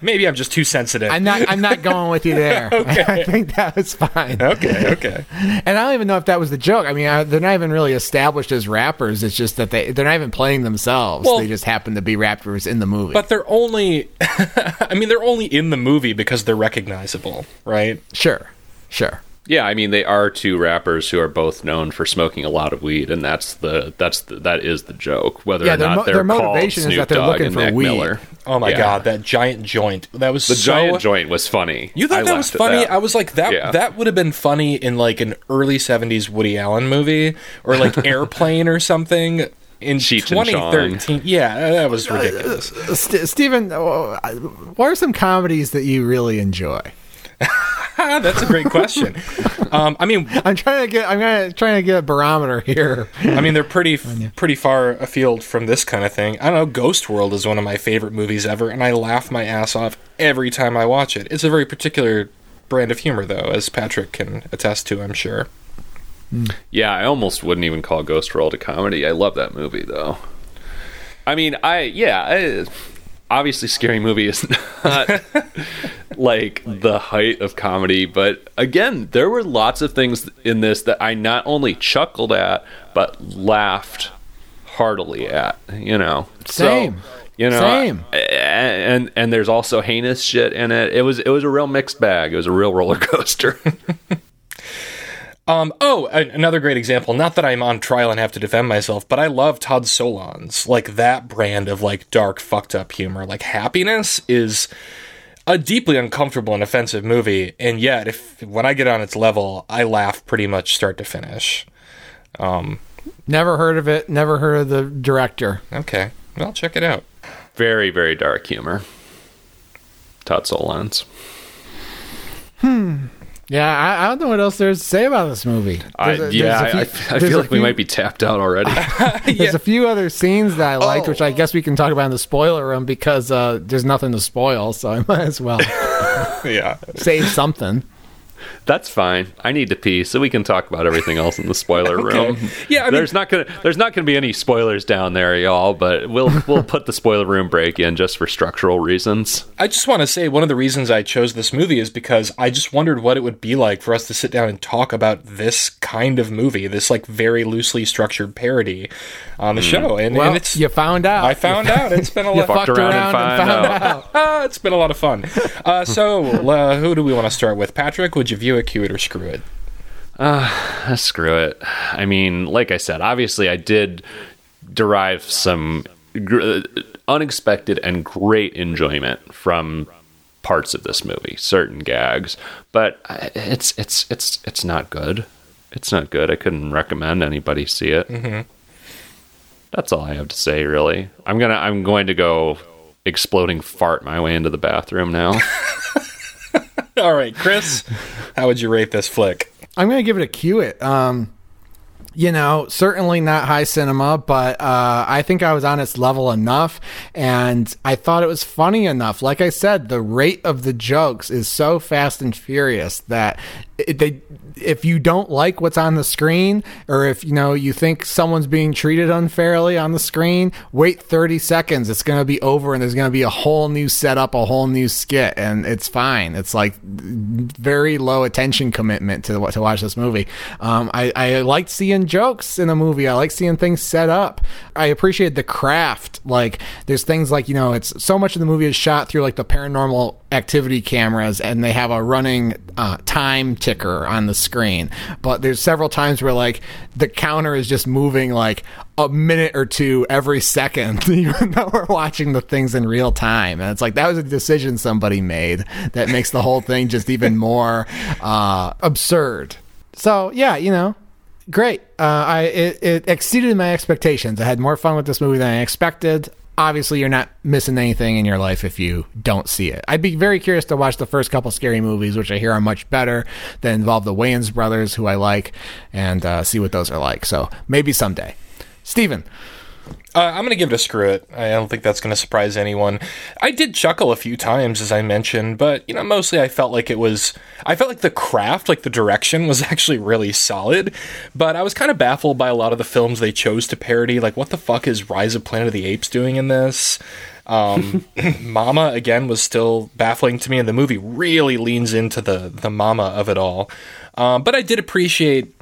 Maybe I'm just too sensitive. I'm not. I'm not going with you there. okay. I think that was fine. okay. Okay. And I don't even know if that was the joke. I mean, I, they're not even really established as rappers. It's just that they they're not even playing themselves. Well- they just happen to be rappers in the movie. But they're only. I mean, they're only in the movie because they're recognizable, right? sure, sure. Yeah, I mean they are two rappers who are both known for smoking a lot of weed, and that's the that's the, that is the joke. Whether Yeah, or their not mo- they're their called motivation is that they're Dogg looking for Mac weed. Miller. Oh my Yeah. god, that giant joint. That was The so. giant joint was funny. You thought I that was funny? that. I was like that. Yeah. That would have been funny in like an early '70s Woody Allen movie or like Airplane or something. In Cheech and 2013, yeah, that was ridiculous. St- Steven, uh, what are some comedies that you really enjoy? That's a great question. Um, I mean, I'm trying to get. I'm gonna, trying to get a barometer here. I mean, they're pretty pretty far afield from this kind of thing. I don't know. Ghost World is one of my favorite movies ever, and I laugh my ass off every time I watch it. It's a very particular brand of humor, though, as Patrick can attest to. I'm sure. Yeah, I almost wouldn't even call Ghost World a comedy. I love that movie though. I mean, I yeah, I, obviously Scary Movie is not like the height of comedy, but again, there were lots of things in this that I not only chuckled at but laughed heartily at, you know. Same. So, you know, Same. and and there's also heinous shit in it. It was it was a real mixed bag. It was a real roller coaster. Um, oh, a- another great example. Not that I'm on trial and have to defend myself, but I love Todd Solondz. Like that brand of like dark, fucked up humor. Like Happiness is a deeply uncomfortable and offensive movie, and yet if when I get on its level, I laugh pretty much start to finish. Um, Never heard of it. Never heard of the director. Okay, well, check it out. very very dark humor. Todd Solondz. Yeah, I, I don't know what else there's to say about this movie. I, yeah, there's a I, few- I there's feel a like we might be tapped out already. There's a few other scenes that I liked, which I guess we can talk about in the spoiler room because uh, there's nothing to spoil, so I might as well Yeah, save something. That's fine. I need to pee, so we can talk about everything else in the spoiler room. Yeah, I mean- there's not gonna there's not gonna be any spoilers down there, y'all. But we'll we'll put the spoiler room break in just for structural reasons. I just want to say one of the reasons I chose this movie is because I just wondered what it would be like for us to sit down and talk about this kind of movie, this like very loosely structured parody on the show. And, Well, and it's you found out. I found out it's been a lot. fucked around around, and and found found, out. out. Ah, it's been a lot of fun. Uh, so, uh, who do we want to start with? Patrick, would you view it, cue it, or screw it? Ah, screw it. I mean, like I said, obviously I did derive some gr- uh, unexpected and great enjoyment from parts of this movie, certain gags, but it's it's it's it's not good. It's not good. I couldn't recommend anybody see it. Mm-hmm. That's all I have to say, really. I'm gonna I'm going to go exploding fart my way into the bathroom now. All right, Chris, how would you rate this flick? I'm going to give it a cue it. Um, you know, certainly not high cinema, but uh, I think I was on its level enough, and I thought it was funny enough. Like I said, the rate of the jokes is so fast and furious that it, they, if you don't like what's on the screen, or if you know you think someone's being treated unfairly on the screen, wait 30 seconds. It's going to be over, and there's going to be a whole new setup, a whole new skit, and it's fine. It's like very low attention commitment to to watch this movie. Um, I I liked seeing jokes in a movie. I like seeing things set up. I appreciate the craft. Like there's things like you know, it's so much of the movie is shot through like the paranormal activity cameras, and they have a running uh, time ticker on the screen. But there's several times where like the counter is just moving like a minute or two every second, even though we're watching the things in real time. And it's like that was a decision somebody made that makes the whole thing just even more uh, absurd. So yeah, you know, great. Uh, I it, it exceeded my expectations. I had more fun with this movie than I expected. Obviously, you're not missing anything in your life if you don't see it. I'd be very curious to watch the first couple scary movies, which I hear are much better, that involve the Wayans brothers, who I like, and uh, see what those are like. So maybe someday. Steven. Uh, I'm going to give it a screw it. I don't think that's going to surprise anyone. I did chuckle a few times, as I mentioned, but you know, mostly I felt like it was. I felt like the craft, like the direction, was actually really solid. But I was kind of baffled by a lot of the films they chose to parody. Like, what the fuck is Rise of Planet of the Apes doing in this? Um, Mama again was still baffling to me, and the movie really leans into the the Mama of it all. Um, but I did appreciate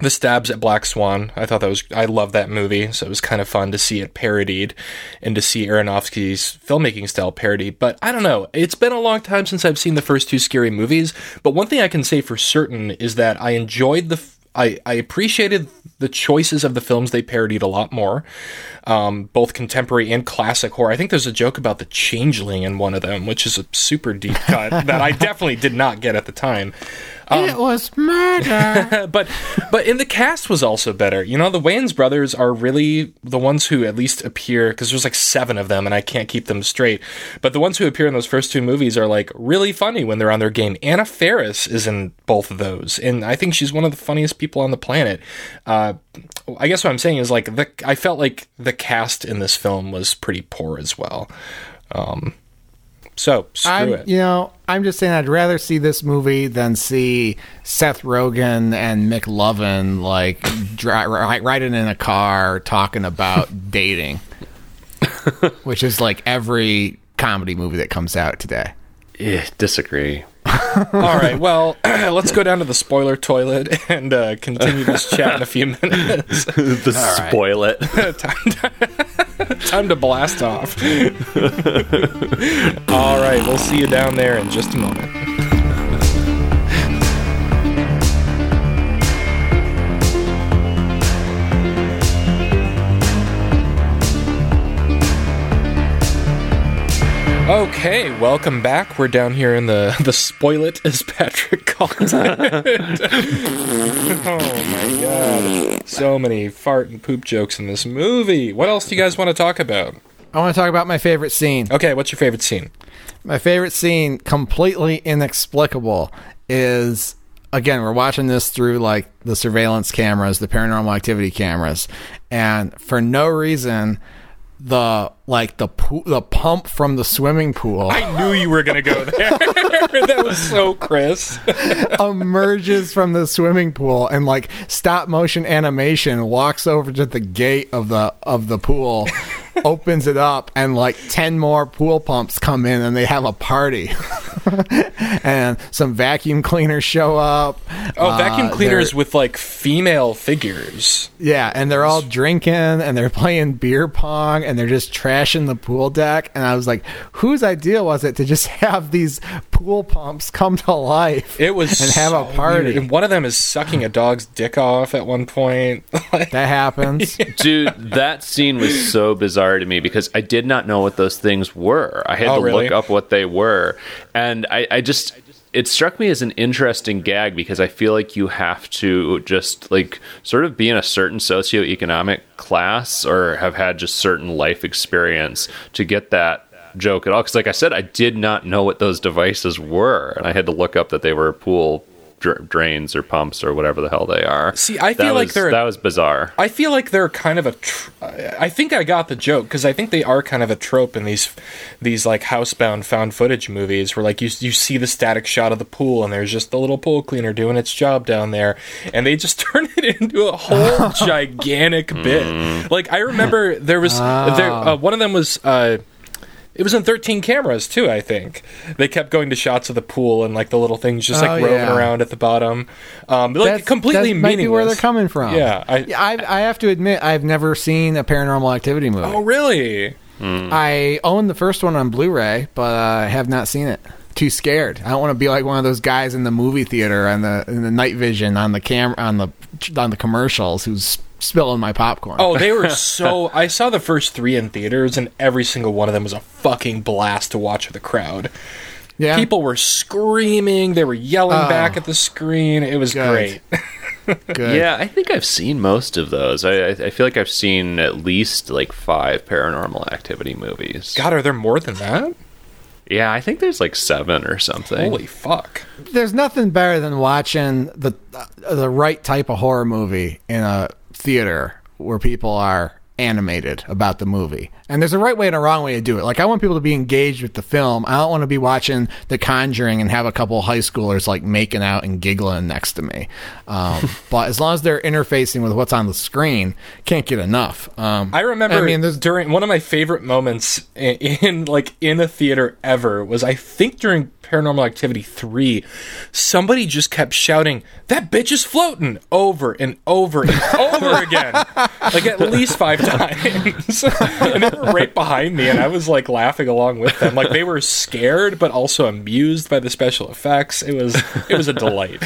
the stabs at Black Swan. I thought that was I love that movie, so it was kind of fun to see it parodied and to see Aronofsky's filmmaking style parodied. But I don't know, it's been a long time since I've seen the first two scary movies. But one thing I can say for certain is that I enjoyed the. f- I, I appreciated the choices of the films they parodied a lot more, um, both contemporary and classic horror. I think there's a joke about the changeling in one of them, which is a super deep cut that I definitely did not get at the time. It was murder. but but in the cast was also better. You know, the Wayans brothers are really the ones who at least appear because there's like seven of them, and I can't keep them straight. But the ones who appear in those first two movies are like really funny when they're on their game. Anna Faris is in both of those, and I think she's one of the funniest people on the planet. Uh, I guess what I'm saying is like the I felt like the cast in this film was pretty poor as well. Um, so screw I'm, it. you know, I'm just saying I'd rather see this movie than see Seth Rogen and McLovin like dri- ri- riding in a car talking about dating, which is like every comedy movie that comes out today. Eh, disagree. All right, well, let's go down to the spoiler toilet and uh, continue this chat in a few minutes. the right. spoil it. time, to, blast off. All right, we'll see you down there in just a moment. Okay, welcome back. We're down here in the the spoilet, as Patrick called it. oh my god, so many fart and poop jokes in this movie. What else do you guys want to talk about? I want to talk about my favorite scene. Okay, what's your favorite scene? My favorite scene, completely inexplicable, is again, we're watching this through like the surveillance cameras, the paranormal activity cameras, and for no reason, the like the pool, the pump from the swimming pool I knew you were gonna go there. that was so Chris. emerges from the swimming pool and like stop motion animation walks over to the gate of the of the pool opens it up and like 10 more pool pumps come in and they have a party. And some vacuum cleaners show up. Oh, vacuum Uh, cleaners with like female figures. yeah and they're all drinking and they're playing beer pong and they're just trashing the pool deck. And i was like whose idea was it to just have these pool pumps come to life It was and have a party weird. And one of them is sucking a dog's dick off at one point. that happens Dude, that scene was so bizarre to me because I did not know what those things were. I had Oh, to really? look up what they were. And I, I just it struck me as an interesting gag because I feel like you have to just like sort of be in a certain socioeconomic class or have had just certain life experience to get that joke at all. Because, like I said, I did not know what those devices were, and I had to look up that they were pool dr- drains or pumps or whatever the hell they are. See, I That feel like was- they're- that was bizarre. I feel like they're kind of a. Tr- I think I got the joke because I think they are kind of a trope in these, these like housebound found footage movies where like you you see the static shot of the pool and there's just the little pool cleaner doing its job down there, and they just turn it into a whole gigantic bit. Like I remember there was there uh, one of them was. Uh, it was in 13 cameras too, I think. They kept going to shots of the pool and like the little things just like Oh, roving yeah. around at the bottom. Um, like That's- completely that might be where they're coming from. Yeah, I- I, I have to admit, I've never seen a Paranormal Activity movie. Oh, really? I own the first one on Blu-ray, but uh, I have not seen it. Too scared. I don't want to be like one of those guys in the movie theater on the in the night vision on the camera on the on the commercials who's spilling my popcorn. Oh, they were so. I saw the first three in theaters, and every single one of them was a fucking blast to watch with the crowd. yeah. People were screaming, they were yelling Oh. back at the screen. It was Good. great. good. Yeah, I think I've seen most of those. I, I I feel like I've seen at least like five Paranormal Activity movies. God, are there more than that? Yeah, I think there's like seven or something. Holy fuck! There's nothing better than watching the uh, the right type of horror movie in a theater where people are animated about the movie. And there's a right way and a wrong way to do it. Like I want people to be engaged with the film. I don't want to be watching The Conjuring and have a couple of high schoolers like making out and giggling next to me. Um, but as long as they're interfacing with what's on the screen, can't get enough. Um, I remember I mean, during one of my favorite moments in, in like in a theater ever was I think during Paranormal Activity 3 somebody just kept shouting that bitch is floating over and over and over again. Like at least 5 times. And they were right behind me and I was like laughing along with them. Like they were scared but also amused by the special effects. It was it was a delight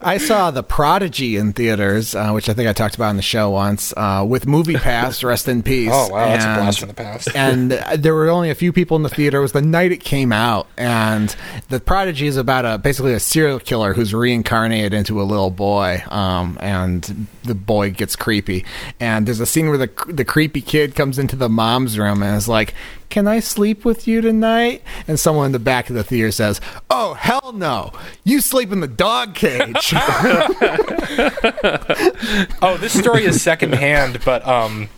I saw The Prodigy in theaters, uh, which I think I talked about on the show once, uh, with Movie Pass, rest in peace. oh wow that's a And- blast from the past and uh, there were only a few people in the theater. It was the night it came out, and the Prodigy is about a basically a serial killer who's reincarnated into a little boy, um, and the boy gets creepy. And there's a scene where the the creepy kid comes into the mom's room and is like, "Can I sleep with you tonight?" And someone in the back of the theater says, "Oh hell no! You sleep in the dog cage." Oh, this story is secondhand, but um,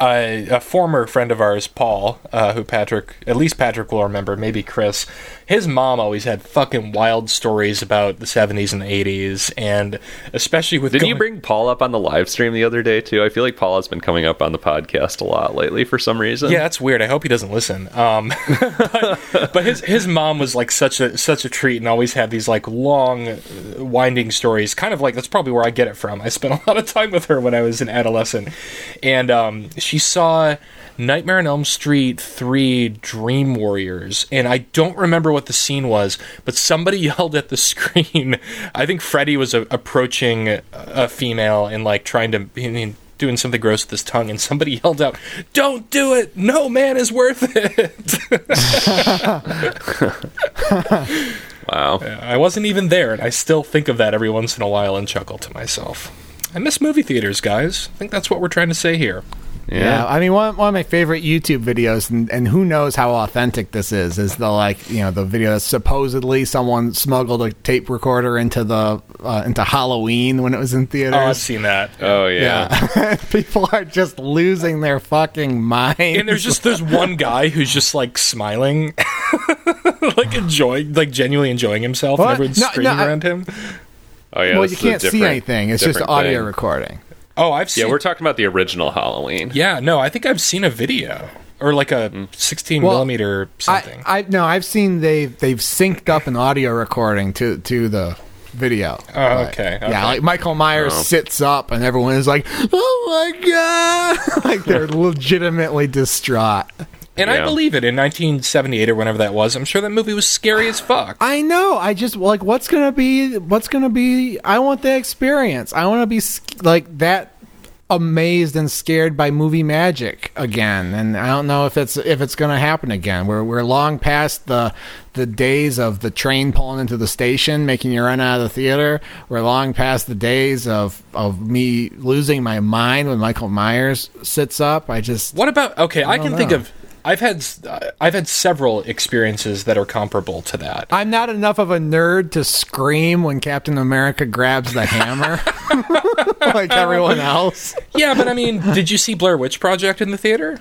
a, a former friend of ours, Paul, uh, who Patrick, at least Patrick will remember, maybe Chris. His mom always had fucking wild stories about the '70s and the '80s, and especially with. Didn't you bring Paul up on the live stream the other day too? I feel like Paul has been coming up on the podcast a lot lately for some reason. Yeah, that's weird. I hope he doesn't listen. Um, but, but his his mom was like such a such a treat, and always had these like long, uh, winding stories. Kind of like that's probably where I get it from. I spent a lot of time with her when I was an adolescent, and um, she saw Nightmare on Elm Street three Dream Warriors, and I don't remember what the scene was, but somebody yelled at the screen. I think Freddy was uh, approaching a, a female and like trying to. I mean, doing something gross with his tongue, and somebody yelled out, "Don't do it! No man is worth it." Wow. I wasn't even there, and I still think of that every once in a while and chuckle to myself. I miss movie theaters, guys. I think that's what we're trying to say here. Yeah. I mean, one, one of my favorite YouTube videos, and, and who knows how authentic this is, is the like, you know, the video that supposedly someone smuggled a tape recorder into the uh, into Halloween when it was in theaters. Oh, I've seen that. Oh yeah. yeah, people are just losing their fucking mind. And there's just there's one guy who's just like smiling, like enjoying, like genuinely enjoying himself, What? and everyone's No, screaming no, I- around him. Oh yeah. well, you can't see anything. It's just audio thing. recording. Oh, I've seen. Yeah, we're talking about the original Halloween. Yeah, no, I think I've seen a video or like a mm. 16 Well, millimeter something. I, I no, I've seen they they've synced up an audio recording to to the video. Oh, But, okay, okay. Yeah, like Michael Myers Oh. sits up and everyone is like, "Oh my god!" like they're legitimately distraught. And I believe it in 1978 or whenever that was. I'm sure that movie was scary as fuck. I know. I just like what's gonna be. What's gonna be. I want the experience. I want to be like that amazed and scared by movie magic again and i don't know if it's if it's going to happen again we're we're long past the the days of the train pulling into the station making you run out of the theater we're long past the days of of me losing my mind when michael myers sits up i just What about okay? I, don't can think of. I've had uh, I've had several experiences that are comparable to that. i'm not enough of a nerd to scream when captain america grabs the hammer like everyone else yeah, but I mean, did you see Blair Witch Project in the theater?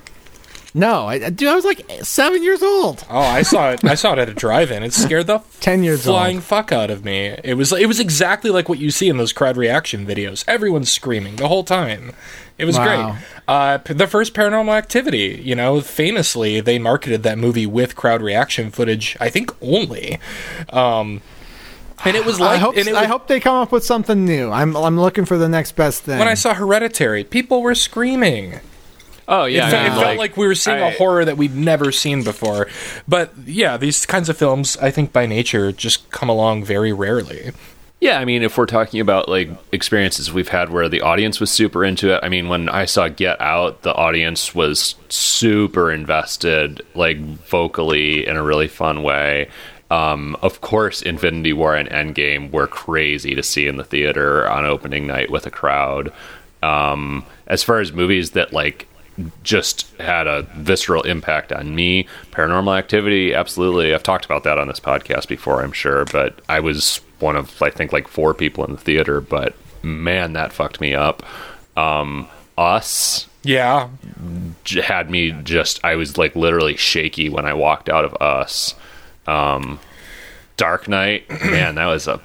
No, I, dude, I was like seven years old. Oh, I saw it. I saw it at a drive-in. It scared the 10 years flying old. fuck out of me. It was it was exactly like what you see in those crowd reaction videos. Everyone's screaming the whole time. It was Wow. great. Uh, the first Paranormal Activity, you know, famously they marketed that movie with crowd reaction footage. I think only. Um, and it was like I hope and it I hope they come up with something new. I'm I'm looking for the next best thing. when I saw Hereditary, people were screaming. Oh yeah. it, fe- I mean, it felt like we were seeing a I- horror that we'd never seen before. But yeah, these kinds of films, I think by nature, just come along very rarely. Yeah, I mean, if we're talking about like experiences we've had where the audience was super into it, I mean, when I saw Get Out, the audience was super invested, like vocally in a really fun way. Um, of course, Infinity War and Endgame were crazy to see in the theater on opening night with a crowd. Um, as far as movies that like just had a visceral impact on me. Paranormal Activity, absolutely. I've talked about that on this podcast before, I'm sure, but I was one of I think like four people in the theater, but man, that fucked me up. Um, Us Yeah, had me just I was like literally shaky when I walked out of Us. Um, Dark Knight, man, that was a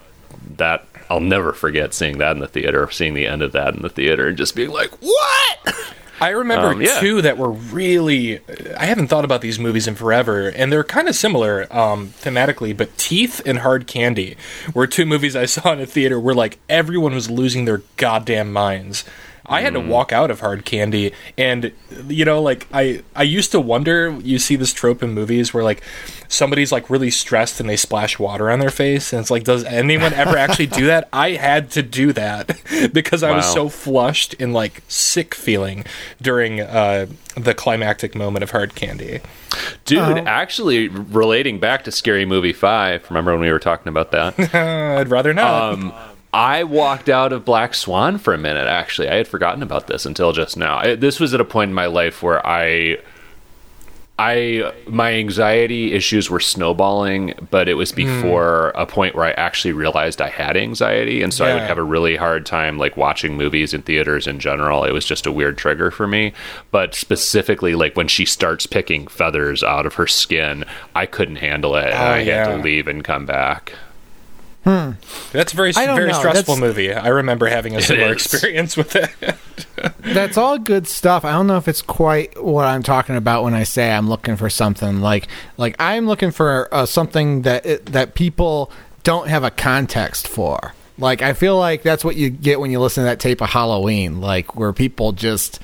that I'll never forget seeing that in the theater, seeing the end of that in the theater, and just being like, "What?" I remember Um, yeah. two that were really. I haven't thought about these movies in forever, and they're kind of similar um, thematically. But Teeth and Hard Candy were two movies I saw in a theater where like everyone was losing their goddamn minds. I had to Mm. walk out of Hard Candy, and you know, like I, I used to wonder. You see this trope in movies where like somebody's like really stressed and they splash water on their face, and it's like, does anyone ever actually do that? I had to do that because I was so flushed and like sick feeling during uh, the climactic moment of Hard Candy. Dude, Oh. actually, relating back to Scary Movie 5, remember when we were talking about that? I'd rather not. um, I walked out of Black Swan for a minute, actually. I had forgotten about this until just now. I, this was at a point in my life where I. I my anxiety issues were snowballing, but it was Hmm. before a point where I actually realized I had anxiety, and so I would have a really hard time like watching movies in theaters in general. It was just a weird trigger for me. But specifically, like when she starts picking feathers out of her skin, I couldn't handle it, and Oh, I had to leave and come back. That's a very very know. stressful That's- movie. I remember having a similar experience with it. That's all good stuff. I don't know if it's quite what I'm talking about when I say I'm looking for something like like I'm looking for uh, something that it, that people don't have a context for. Like I feel like that's what you get when you listen to that tape of Halloween, like where people just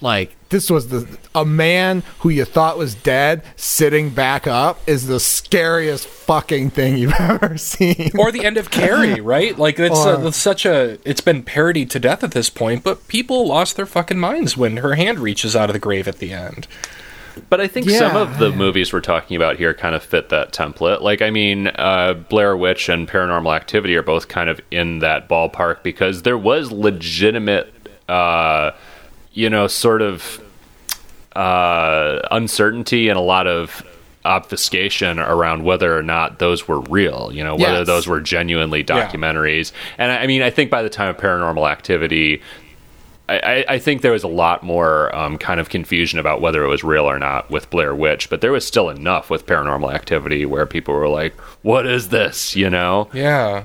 like this was the a man who you thought was dead sitting back up is the scariest fucking thing you've ever seen. or the end of Carrie, right? Like it's, uh, Or- it's such a it's been parodied to death at this point, but people lost their fucking minds when her hand reaches out of the grave at the end. But I think Yeah. some of the movies we're talking about here kind of fit that template. Like, I mean, uh, Blair Witch and Paranormal Activity are both kind of in that ballpark because there was legitimate, uh, you know, sort of uh, uncertainty and a lot of obfuscation around whether or not those were real, you know, whether Yes. those were genuinely documentaries. And I I mean, I think by the time of Paranormal Activity, I, I- I think there was a lot more um, kind of confusion about whether it was real or not with Blair Witch, but there was still enough with Paranormal Activity where people were like, "What is this?" You know. Yeah.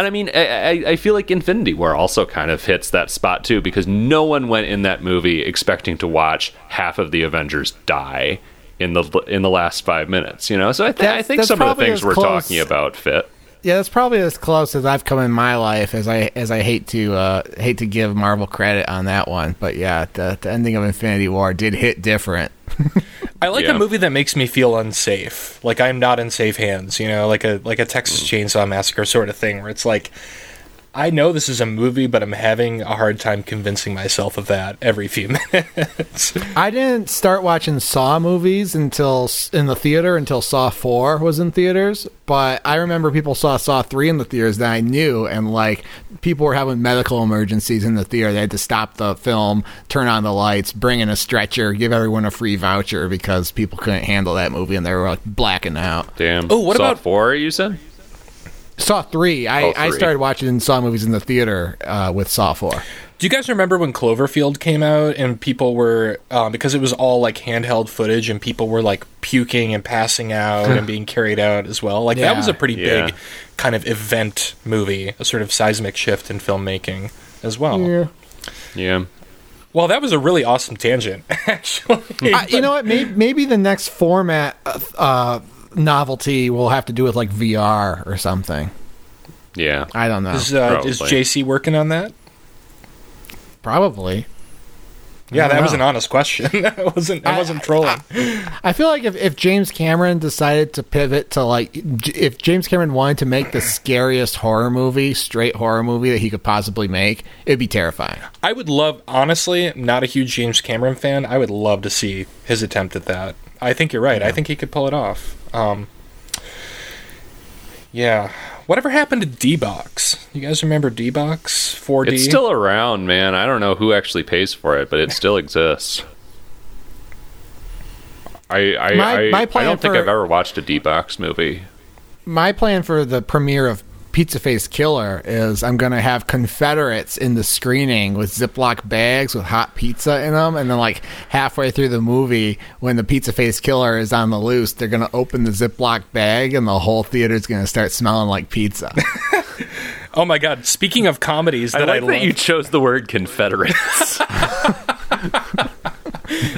And I mean, I, I, feel like Infinity War also kind of hits that spot too, because no one went in that movie expecting to watch half of the Avengers die in the in the last five minutes. You know, so I, th- I think some of the things we're close- talking about fit. Yeah, that's probably as close as I've come in my life. As I as I hate to uh, hate to give Marvel credit on that one, but yeah, the, the ending of Infinity War did hit different. I like Yeah. a movie that makes me feel unsafe. Like I'm not in safe hands, you know, like a like a Mm. Texas Chainsaw Massacre sort of thing where it's like I know this is a movie, but I'm having a hard time convincing myself of that every few minutes. I didn't start watching Saw movies until in the theater until Saw Four was in theaters. But I remember people saw Saw Three in the theaters that I knew, and like people were having medical emergencies in the theater. They had to stop the film, turn on the lights, bring in a stretcher, give everyone a free voucher because people couldn't handle that movie and they were like blacking out. Damn. Oh, what Saw about- four? You said. Saw Three. I, Oh, I started watching Saw movies in the theater uh, with Saw Four. Do you guys remember when Cloverfield came out and people were um, because it was all like handheld footage and people were like puking and passing out and being carried out as well? Like that was a pretty Yeah. big kind of event movie, a sort of seismic shift in filmmaking as well. Yeah. Yeah. Well, that was a really awesome tangent, actually. I, you know what? Maybe, maybe the next format uh, uh, novelty will have to do with like VR or something. Yeah. I don't know. Is, uh, is JC working on that? Probably. Yeah, don't that was an honest question. I wasn't. I, I- wasn't trolling. I feel like if, if James Cameron decided to pivot to like, if James Cameron wanted to make the scariest horror movie, straight horror movie that he could possibly make, it'd be terrifying. I would love, honestly, not a huge James Cameron fan. I would love to see his attempt at that. I think you're right. I think he could pull it off. Um, yeah. Whatever happened to D Box? You guys remember D Box 4D? It's still around, man. I don't know who actually pays for it, but it still exists. I I, My- I, my I plan don't think I've ever watched a D-Box movie. My plan for the premiere of Pizza Face Killer is I'm going to have Confederates in the screening with Ziploc bags with hot pizza in them. And then, like, halfway through the movie, when the Pizza Face Killer is on the loose, they're going to open the Ziploc bag and the whole theater's going to start smelling like pizza. oh my god! Speaking of comedies I that I, like love, that you chose the word Confederates.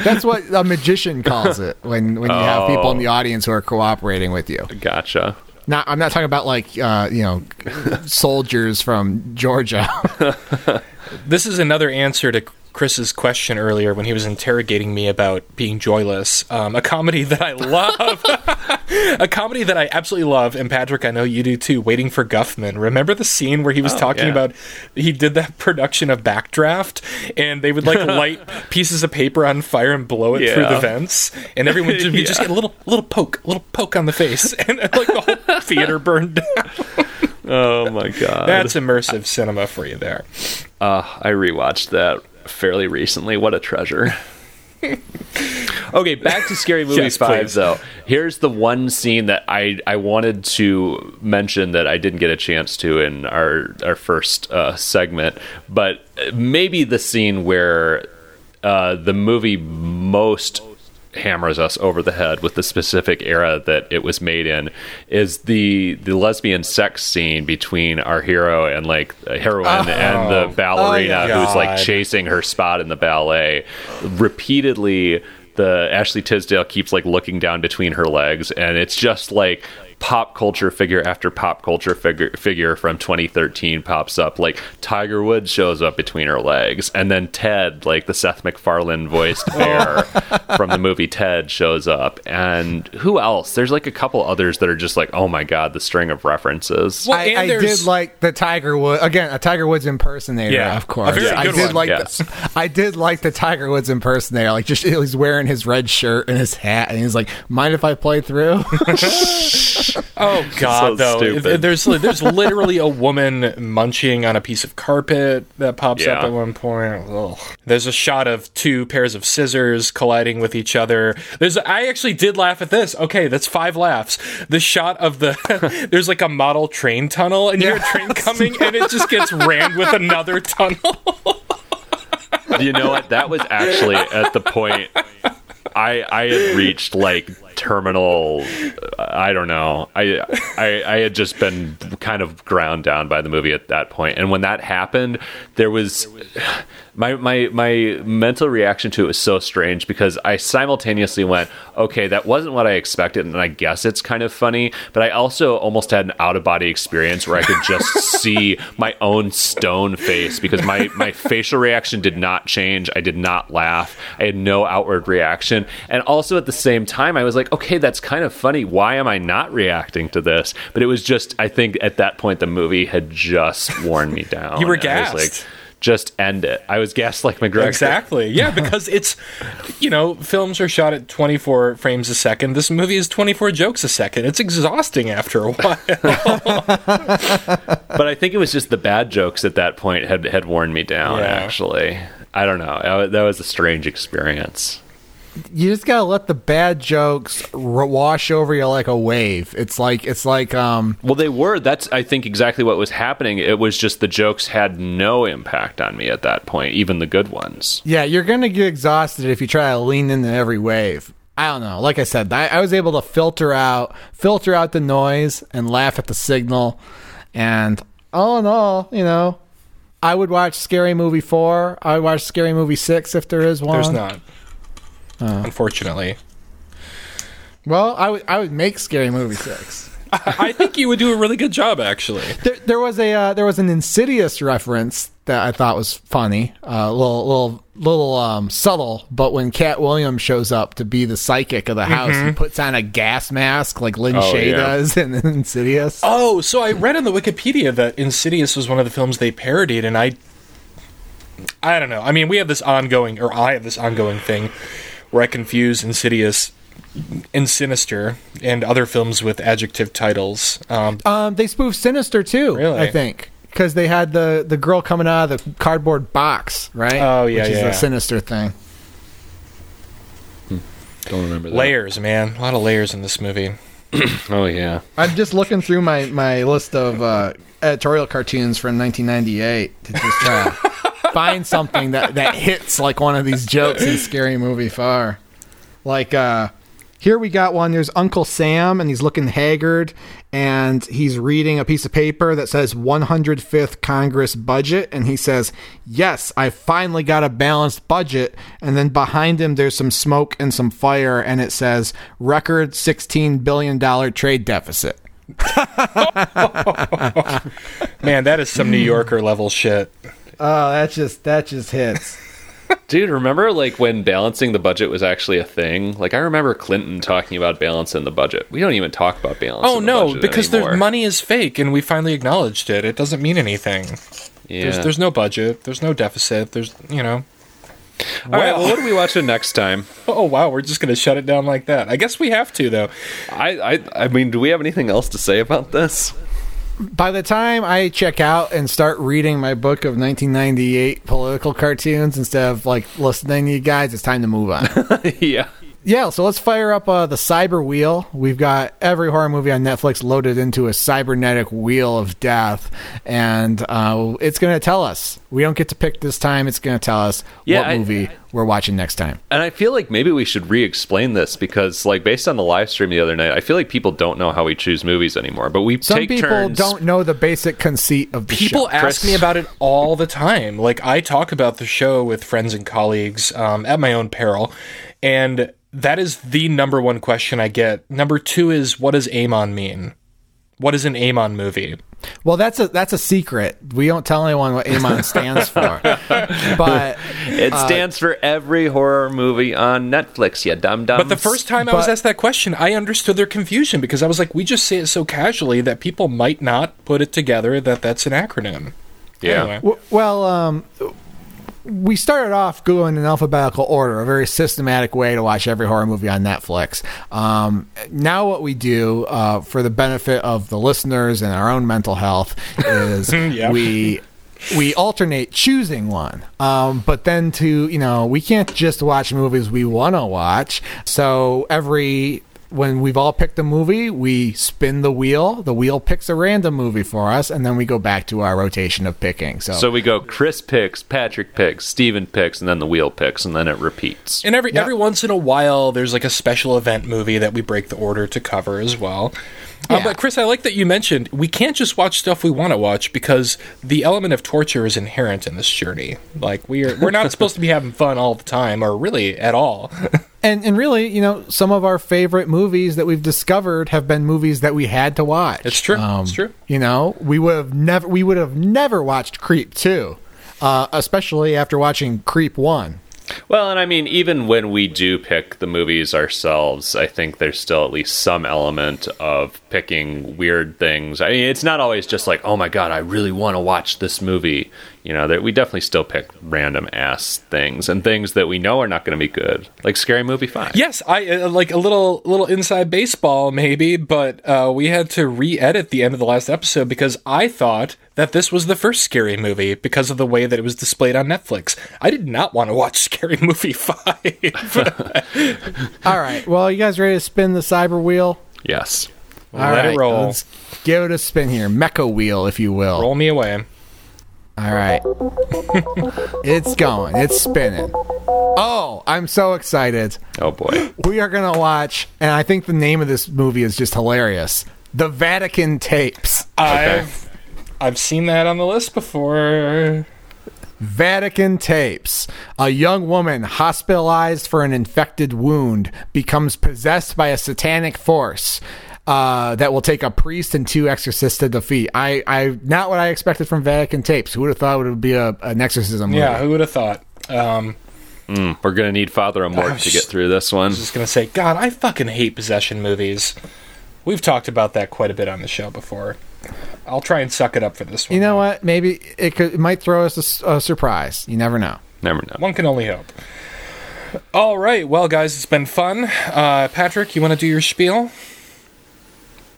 That's what a magician calls it when, when you have people in Oh. the audience who are cooperating with you. gotcha. Not, I'm not talking about, like, uh, you know, soldiers from Georgia. this is another answer to Chris's question earlier when he was interrogating me about being joyless. Um, a comedy that I love, a comedy that I absolutely love, and Patrick, I know you do too. Waiting for Guffman. Remember the scene where he was Oh, talking yeah. about he did that production of Backdraft, and they would like light pieces of paper on fire and blow it through the vents, and everyone would just get a little little poke, a little poke on the face, and like the whole theater burned down. Oh my god. That's immersive cinema for you there. Uh, I rewatched that fairly recently. What a treasure. okay, back to Scary Movie Yes, 5, please. though. Here's the one scene that I, I wanted to mention that I didn't get a chance to in our, our first uh, segment, but maybe the scene where uh, the movie most hammers us over the head with the specific era that it was made in is the the lesbian sex scene between our hero and like heroine oh. and the oh, ballerina Oh, yeah. who's like chasing her spot in the ballet. Repeatedly the Ashley Tisdale keeps like looking down between her legs and it's just like pop culture figure after pop culture figure figure from 2013 pops up like Tiger Woods shows up between her legs and then Ted like the Seth MacFarlane voiced bear from the movie Ted shows up and who else there's like a couple others that are just like oh my god the string of references Well, I, I did like the Tiger Woods again, a Tiger Woods impersonator, Yeah, of course. a very I did one, like yes. the, I did like the Tiger Woods impersonator. Like just he was wearing his red shirt and his hat, and he's like, "Mind if I play through?" Oh God, So though. stupid. There's there's literally a woman munching on a piece of carpet that pops up at one point. Ugh. There's a shot of two pairs of scissors colliding with each other. There's I actually did laugh at this. Okay, that's five laughs. The shot of the there's like a model train tunnel and you hear a train coming and it just gets rammed with another tunnel. you know what? That was actually at the point I I had reached like terminal. I don't know. I I I had just been kind of ground down by the movie at that point, and when that happened, there was my my my mental reaction to it was so strange because I simultaneously went, okay, that wasn't what I expected, and I guess it's kind of funny, but I also almost had an out of body experience where I could just see my own stone face because my my facial reaction did not change. I did not laugh. I had no outward reaction, and also at the same time, I was like, okay, that's kind of funny. Why am I not reacting to this? But it was just, I think at that point, the movie had just worn me down. You were And I was gassed. just end it. I was gassed like McGregor. Exactly. Yeah, because it's you know, films are shot at 24 frames a second. This movie is 24 jokes a second. It's exhausting after a while. But I think it was just the bad jokes at that point had had worn me down. Yeah. Actually, I don't know. That was a strange experience. You just gotta let the bad jokes r- wash over you like a wave. It's like it's like um Well, they were. That's I think exactly what was happening. It was just the jokes had no impact on me at that point, even the good ones. yeah, you're gonna get exhausted if you try to lean into every wave. I don't know. Like I said, I, I was able to filter out filter out the noise and laugh at the signal. And all in all, you know, I would watch Scary Movie four. I would watch Scary Movie six if there is one. There's not. Unfortunately. Well, I would I would make Scary Movie six. I think you would do a really good job actually. There, there was a uh, there was an Insidious reference that I thought was funny, a uh, little little little um, subtle. But when Katt Williams shows up to be the psychic of the house, he puts on a gas mask like Lin Oh, Shaye yeah. does in Insidious. Oh, so I read on the Wikipedia that Insidious was one of the films they parodied and I I don't know. I mean, we have this ongoing or I have this ongoing thing where I confuse Insidious and Sinister and other films with adjective titles. Um, Um, they spoofed Sinister too. Really? I think because they had the the girl coming out of the cardboard box, right? Oh, yeah, which is yeah. a Sinister thing. Don't remember that. layers, man. A lot of layers in this movie. Oh yeah. I'm just looking through my my list of uh, editorial cartoons from 1998 to just try to find something that that hits like one of these jokes in Scary Movie Far. Like uh here we got one. There's Uncle Sam, and he's looking haggard, and he's reading a piece of paper that says 105th Congress budget, and he says, "Yes, I finally got a balanced budget." And then behind him, there's some smoke and some fire, and it says, "Record 16 billion dollar trade deficit." Man, that is some New Yorker level shit. Oh, that just that just hits. Dude, remember like when balancing the budget was actually a thing? Like I remember Clinton talking about balancing the budget. We don't even talk about balance. Oh no, because the money is fake and we finally acknowledged it. It doesn't mean anything. Yeah. There's there's no budget. There's no deficit. There's you know. All right, well, what are we watching next time? Oh wow, we're just gonna shut it down like that. I guess we have to though. I, I I mean, do we have anything else to say about this? By the time I check out and start reading my book of 1998 political cartoons instead of like listening to you guys, it's time to move on. yeah. Yeah, so let's fire up uh, the cyber wheel. We've got every horror movie on Netflix loaded into a cybernetic wheel of death, and uh, it's going to tell us. We don't get to pick this time. It's going to tell us Yeah, what I- movie we're watching next time. And I feel like maybe we should re-explain this because, like, based on the live stream the other night, I feel like people don't know how we choose movies anymore. But we Some take people turns. don't know the basic conceit of the People show. ask Chris. me about it all the time. Like I talk about the show with friends and colleagues um, at my own peril, and that is the number one question I get. Number two is what does Amon mean? What is an Amon movie? Well, that's a that's a secret. We don't tell anyone what Amon stands for. but It stands for every horror movie on Netflix. You dumb dumb. But the first time I was asked that question, I understood their confusion because I was like, we just say it so casually that people might not put it together that that's an acronym. yeah. Anyway. W- Well, um, we started off going in alphabetical order, a very systematic way to watch every horror movie on Netflix. Um, now, what we do uh, for the benefit of the listeners and our own mental health is Yeah. we we alternate choosing one. Um, but then to you know, we can't just watch movies we want to watch. So every when we've all picked a movie, we spin the wheel. The wheel picks a random movie for us, and then we go back to our rotation of picking. So, So we go Chris picks, Patrick picks, Steven picks, and then the wheel picks, and then it repeats. And every Yeah. every once in a while, there's like a special event movie that we break the order to cover as well. Uh, but Chris, I like that you mentioned we can't just watch stuff we want to watch because the element of torture is inherent in this journey. Like we are, we're not supposed to be having fun all the time, or really at all. and and really, you know, some of our favorite movies that we've discovered have been movies that we had to watch. Um, It's true. It's true. You know, we would have never we would have never watched Creep two, uh, especially after watching Creep one. Well, and I mean, even when we do pick the movies ourselves, I think there's still at least some element of picking weird things. I mean, it's not always just like, oh my god, I really want to watch this movie. You know, that we definitely still pick random ass things and things that we know are not going to be good, like Scary Movie Five. yes, I uh, like a little little inside baseball maybe, but uh, we had to re-edit the end of the last episode because I thought that this was the first scary movie because of the way that it was displayed on Netflix. I did not want to watch Scary Movie Five. All right, well, you guys ready to spin the cyber wheel? Yes. All Let it roll. let's give it a spin here, mecha wheel, if you will. Roll me away. All right. it's going. It's spinning. Oh, I'm so excited. Oh boy. We are going to watch, and I think the name of this movie is just hilarious The Vatican Tapes. I've I've seen that on the list before. Vatican Tapes. A young woman hospitalized for an infected wound becomes possessed by a satanic force. Uh, that will take a priest and two exorcists to defeat. I, I, not what I expected from Vatican Tapes. Who would have thought it would be a, an exorcism movie? Yeah, who would have thought? Um, Mm, we're gonna need Father Amorth to get through this one. just gonna say, God, I fucking hate possession movies. We've talked about that quite a bit on the show before. I'll try and suck it up for this one. You know what? Maybe it could. It might throw us a surprise. You never know. Never know. One can only hope. All right, well, guys, it's been fun. Uh, Patrick, you want to do your spiel?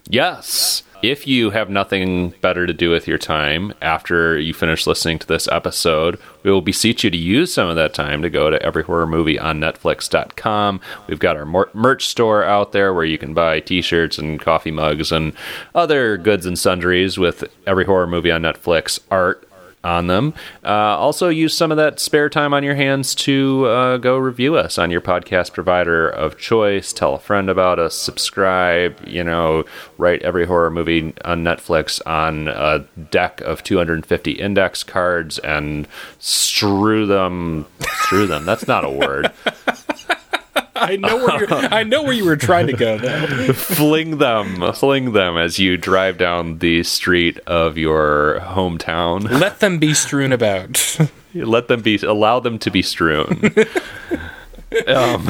Yes. If you have nothing better to do with your time after you finish listening to this episode, we will beseech you to use some of that time to go to every horror movie on Netflix.com. We've got our merch store out there where you can buy t shirts and coffee mugs and other goods and sundries with every horror movie on Netflix art on them. Uh, also, use some of that spare time on your hands to uh, go review us on your podcast provider of choice. Tell a friend about us. Subscribe. You know, write every horror movie on Netflix on a deck of 250 index cards and strew them. Strew them. That's not a word. I know where you're, I know where you were trying to go. Though. fling them, fling them as you drive down the street of your hometown. Let them be strewn about. Let them be. Allow them to be strewn. um,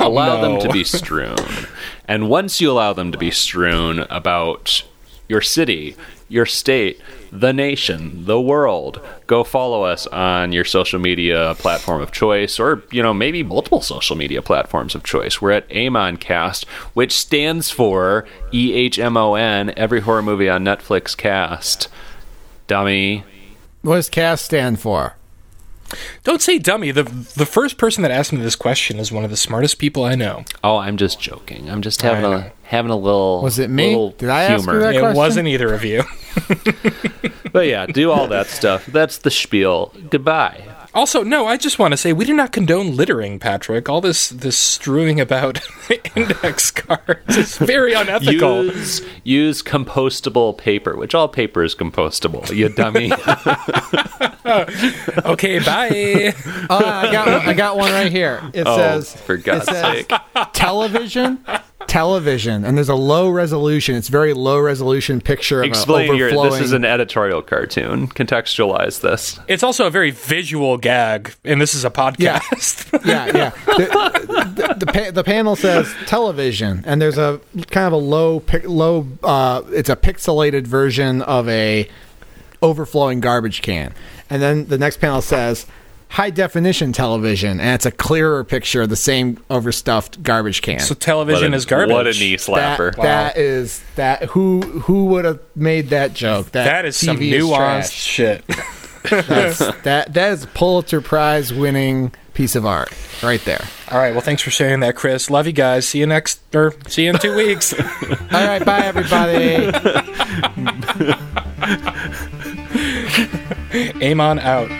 allow them no. to be strewn, and once you allow them to be strewn about your city, your state, the nation, the world, go follow us on your social media platform of choice, or you know maybe multiple social media platforms of choice. We're at AmonCast, which stands for E H M O N. Every horror movie on Netflix cast. Dummy. What does CAST stand for? Don't say dummy. The the first person that asked me this question is one of the smartest people I know. Oh, I'm just joking. I'm just having I a know. having a little. Was it me? Did I ask you that? it question? wasn't either of you. But yeah, do all that stuff. That's the spiel. Goodbye. Also, no, I just want to say we do not condone littering, Patrick. All this this strewing about index cards is very unethical. Use use compostable paper, which all paper is compostable. You dummy. okay, bye. Oh, I got one, I got one right here. It oh, says for God's it says sake. television, television, and there's a low resolution. It's very low resolution picture. Of Explain an your. This is an editorial cartoon. Contextualize this. It's also a very visual gag, and this is a Yeah. podcast. yeah, yeah. The, the, the, pa- the panel says television, and there's a kind of a low, pic- low. Uh, it's a pixelated version of a overflowing garbage can, and then the next panel says high definition television, and it's a clearer picture of the same overstuffed garbage can. so television a- is garbage. What a knee that, slapper. that is that who who would have made that joke? That That is some TV is nuanced trash. shit. That's, that that is a Pulitzer Prize winning piece of art right there. All right. Well, thanks for sharing that, Chris. Love you guys. See you next, or see you in two weeks. All right, bye everybody. Amon out.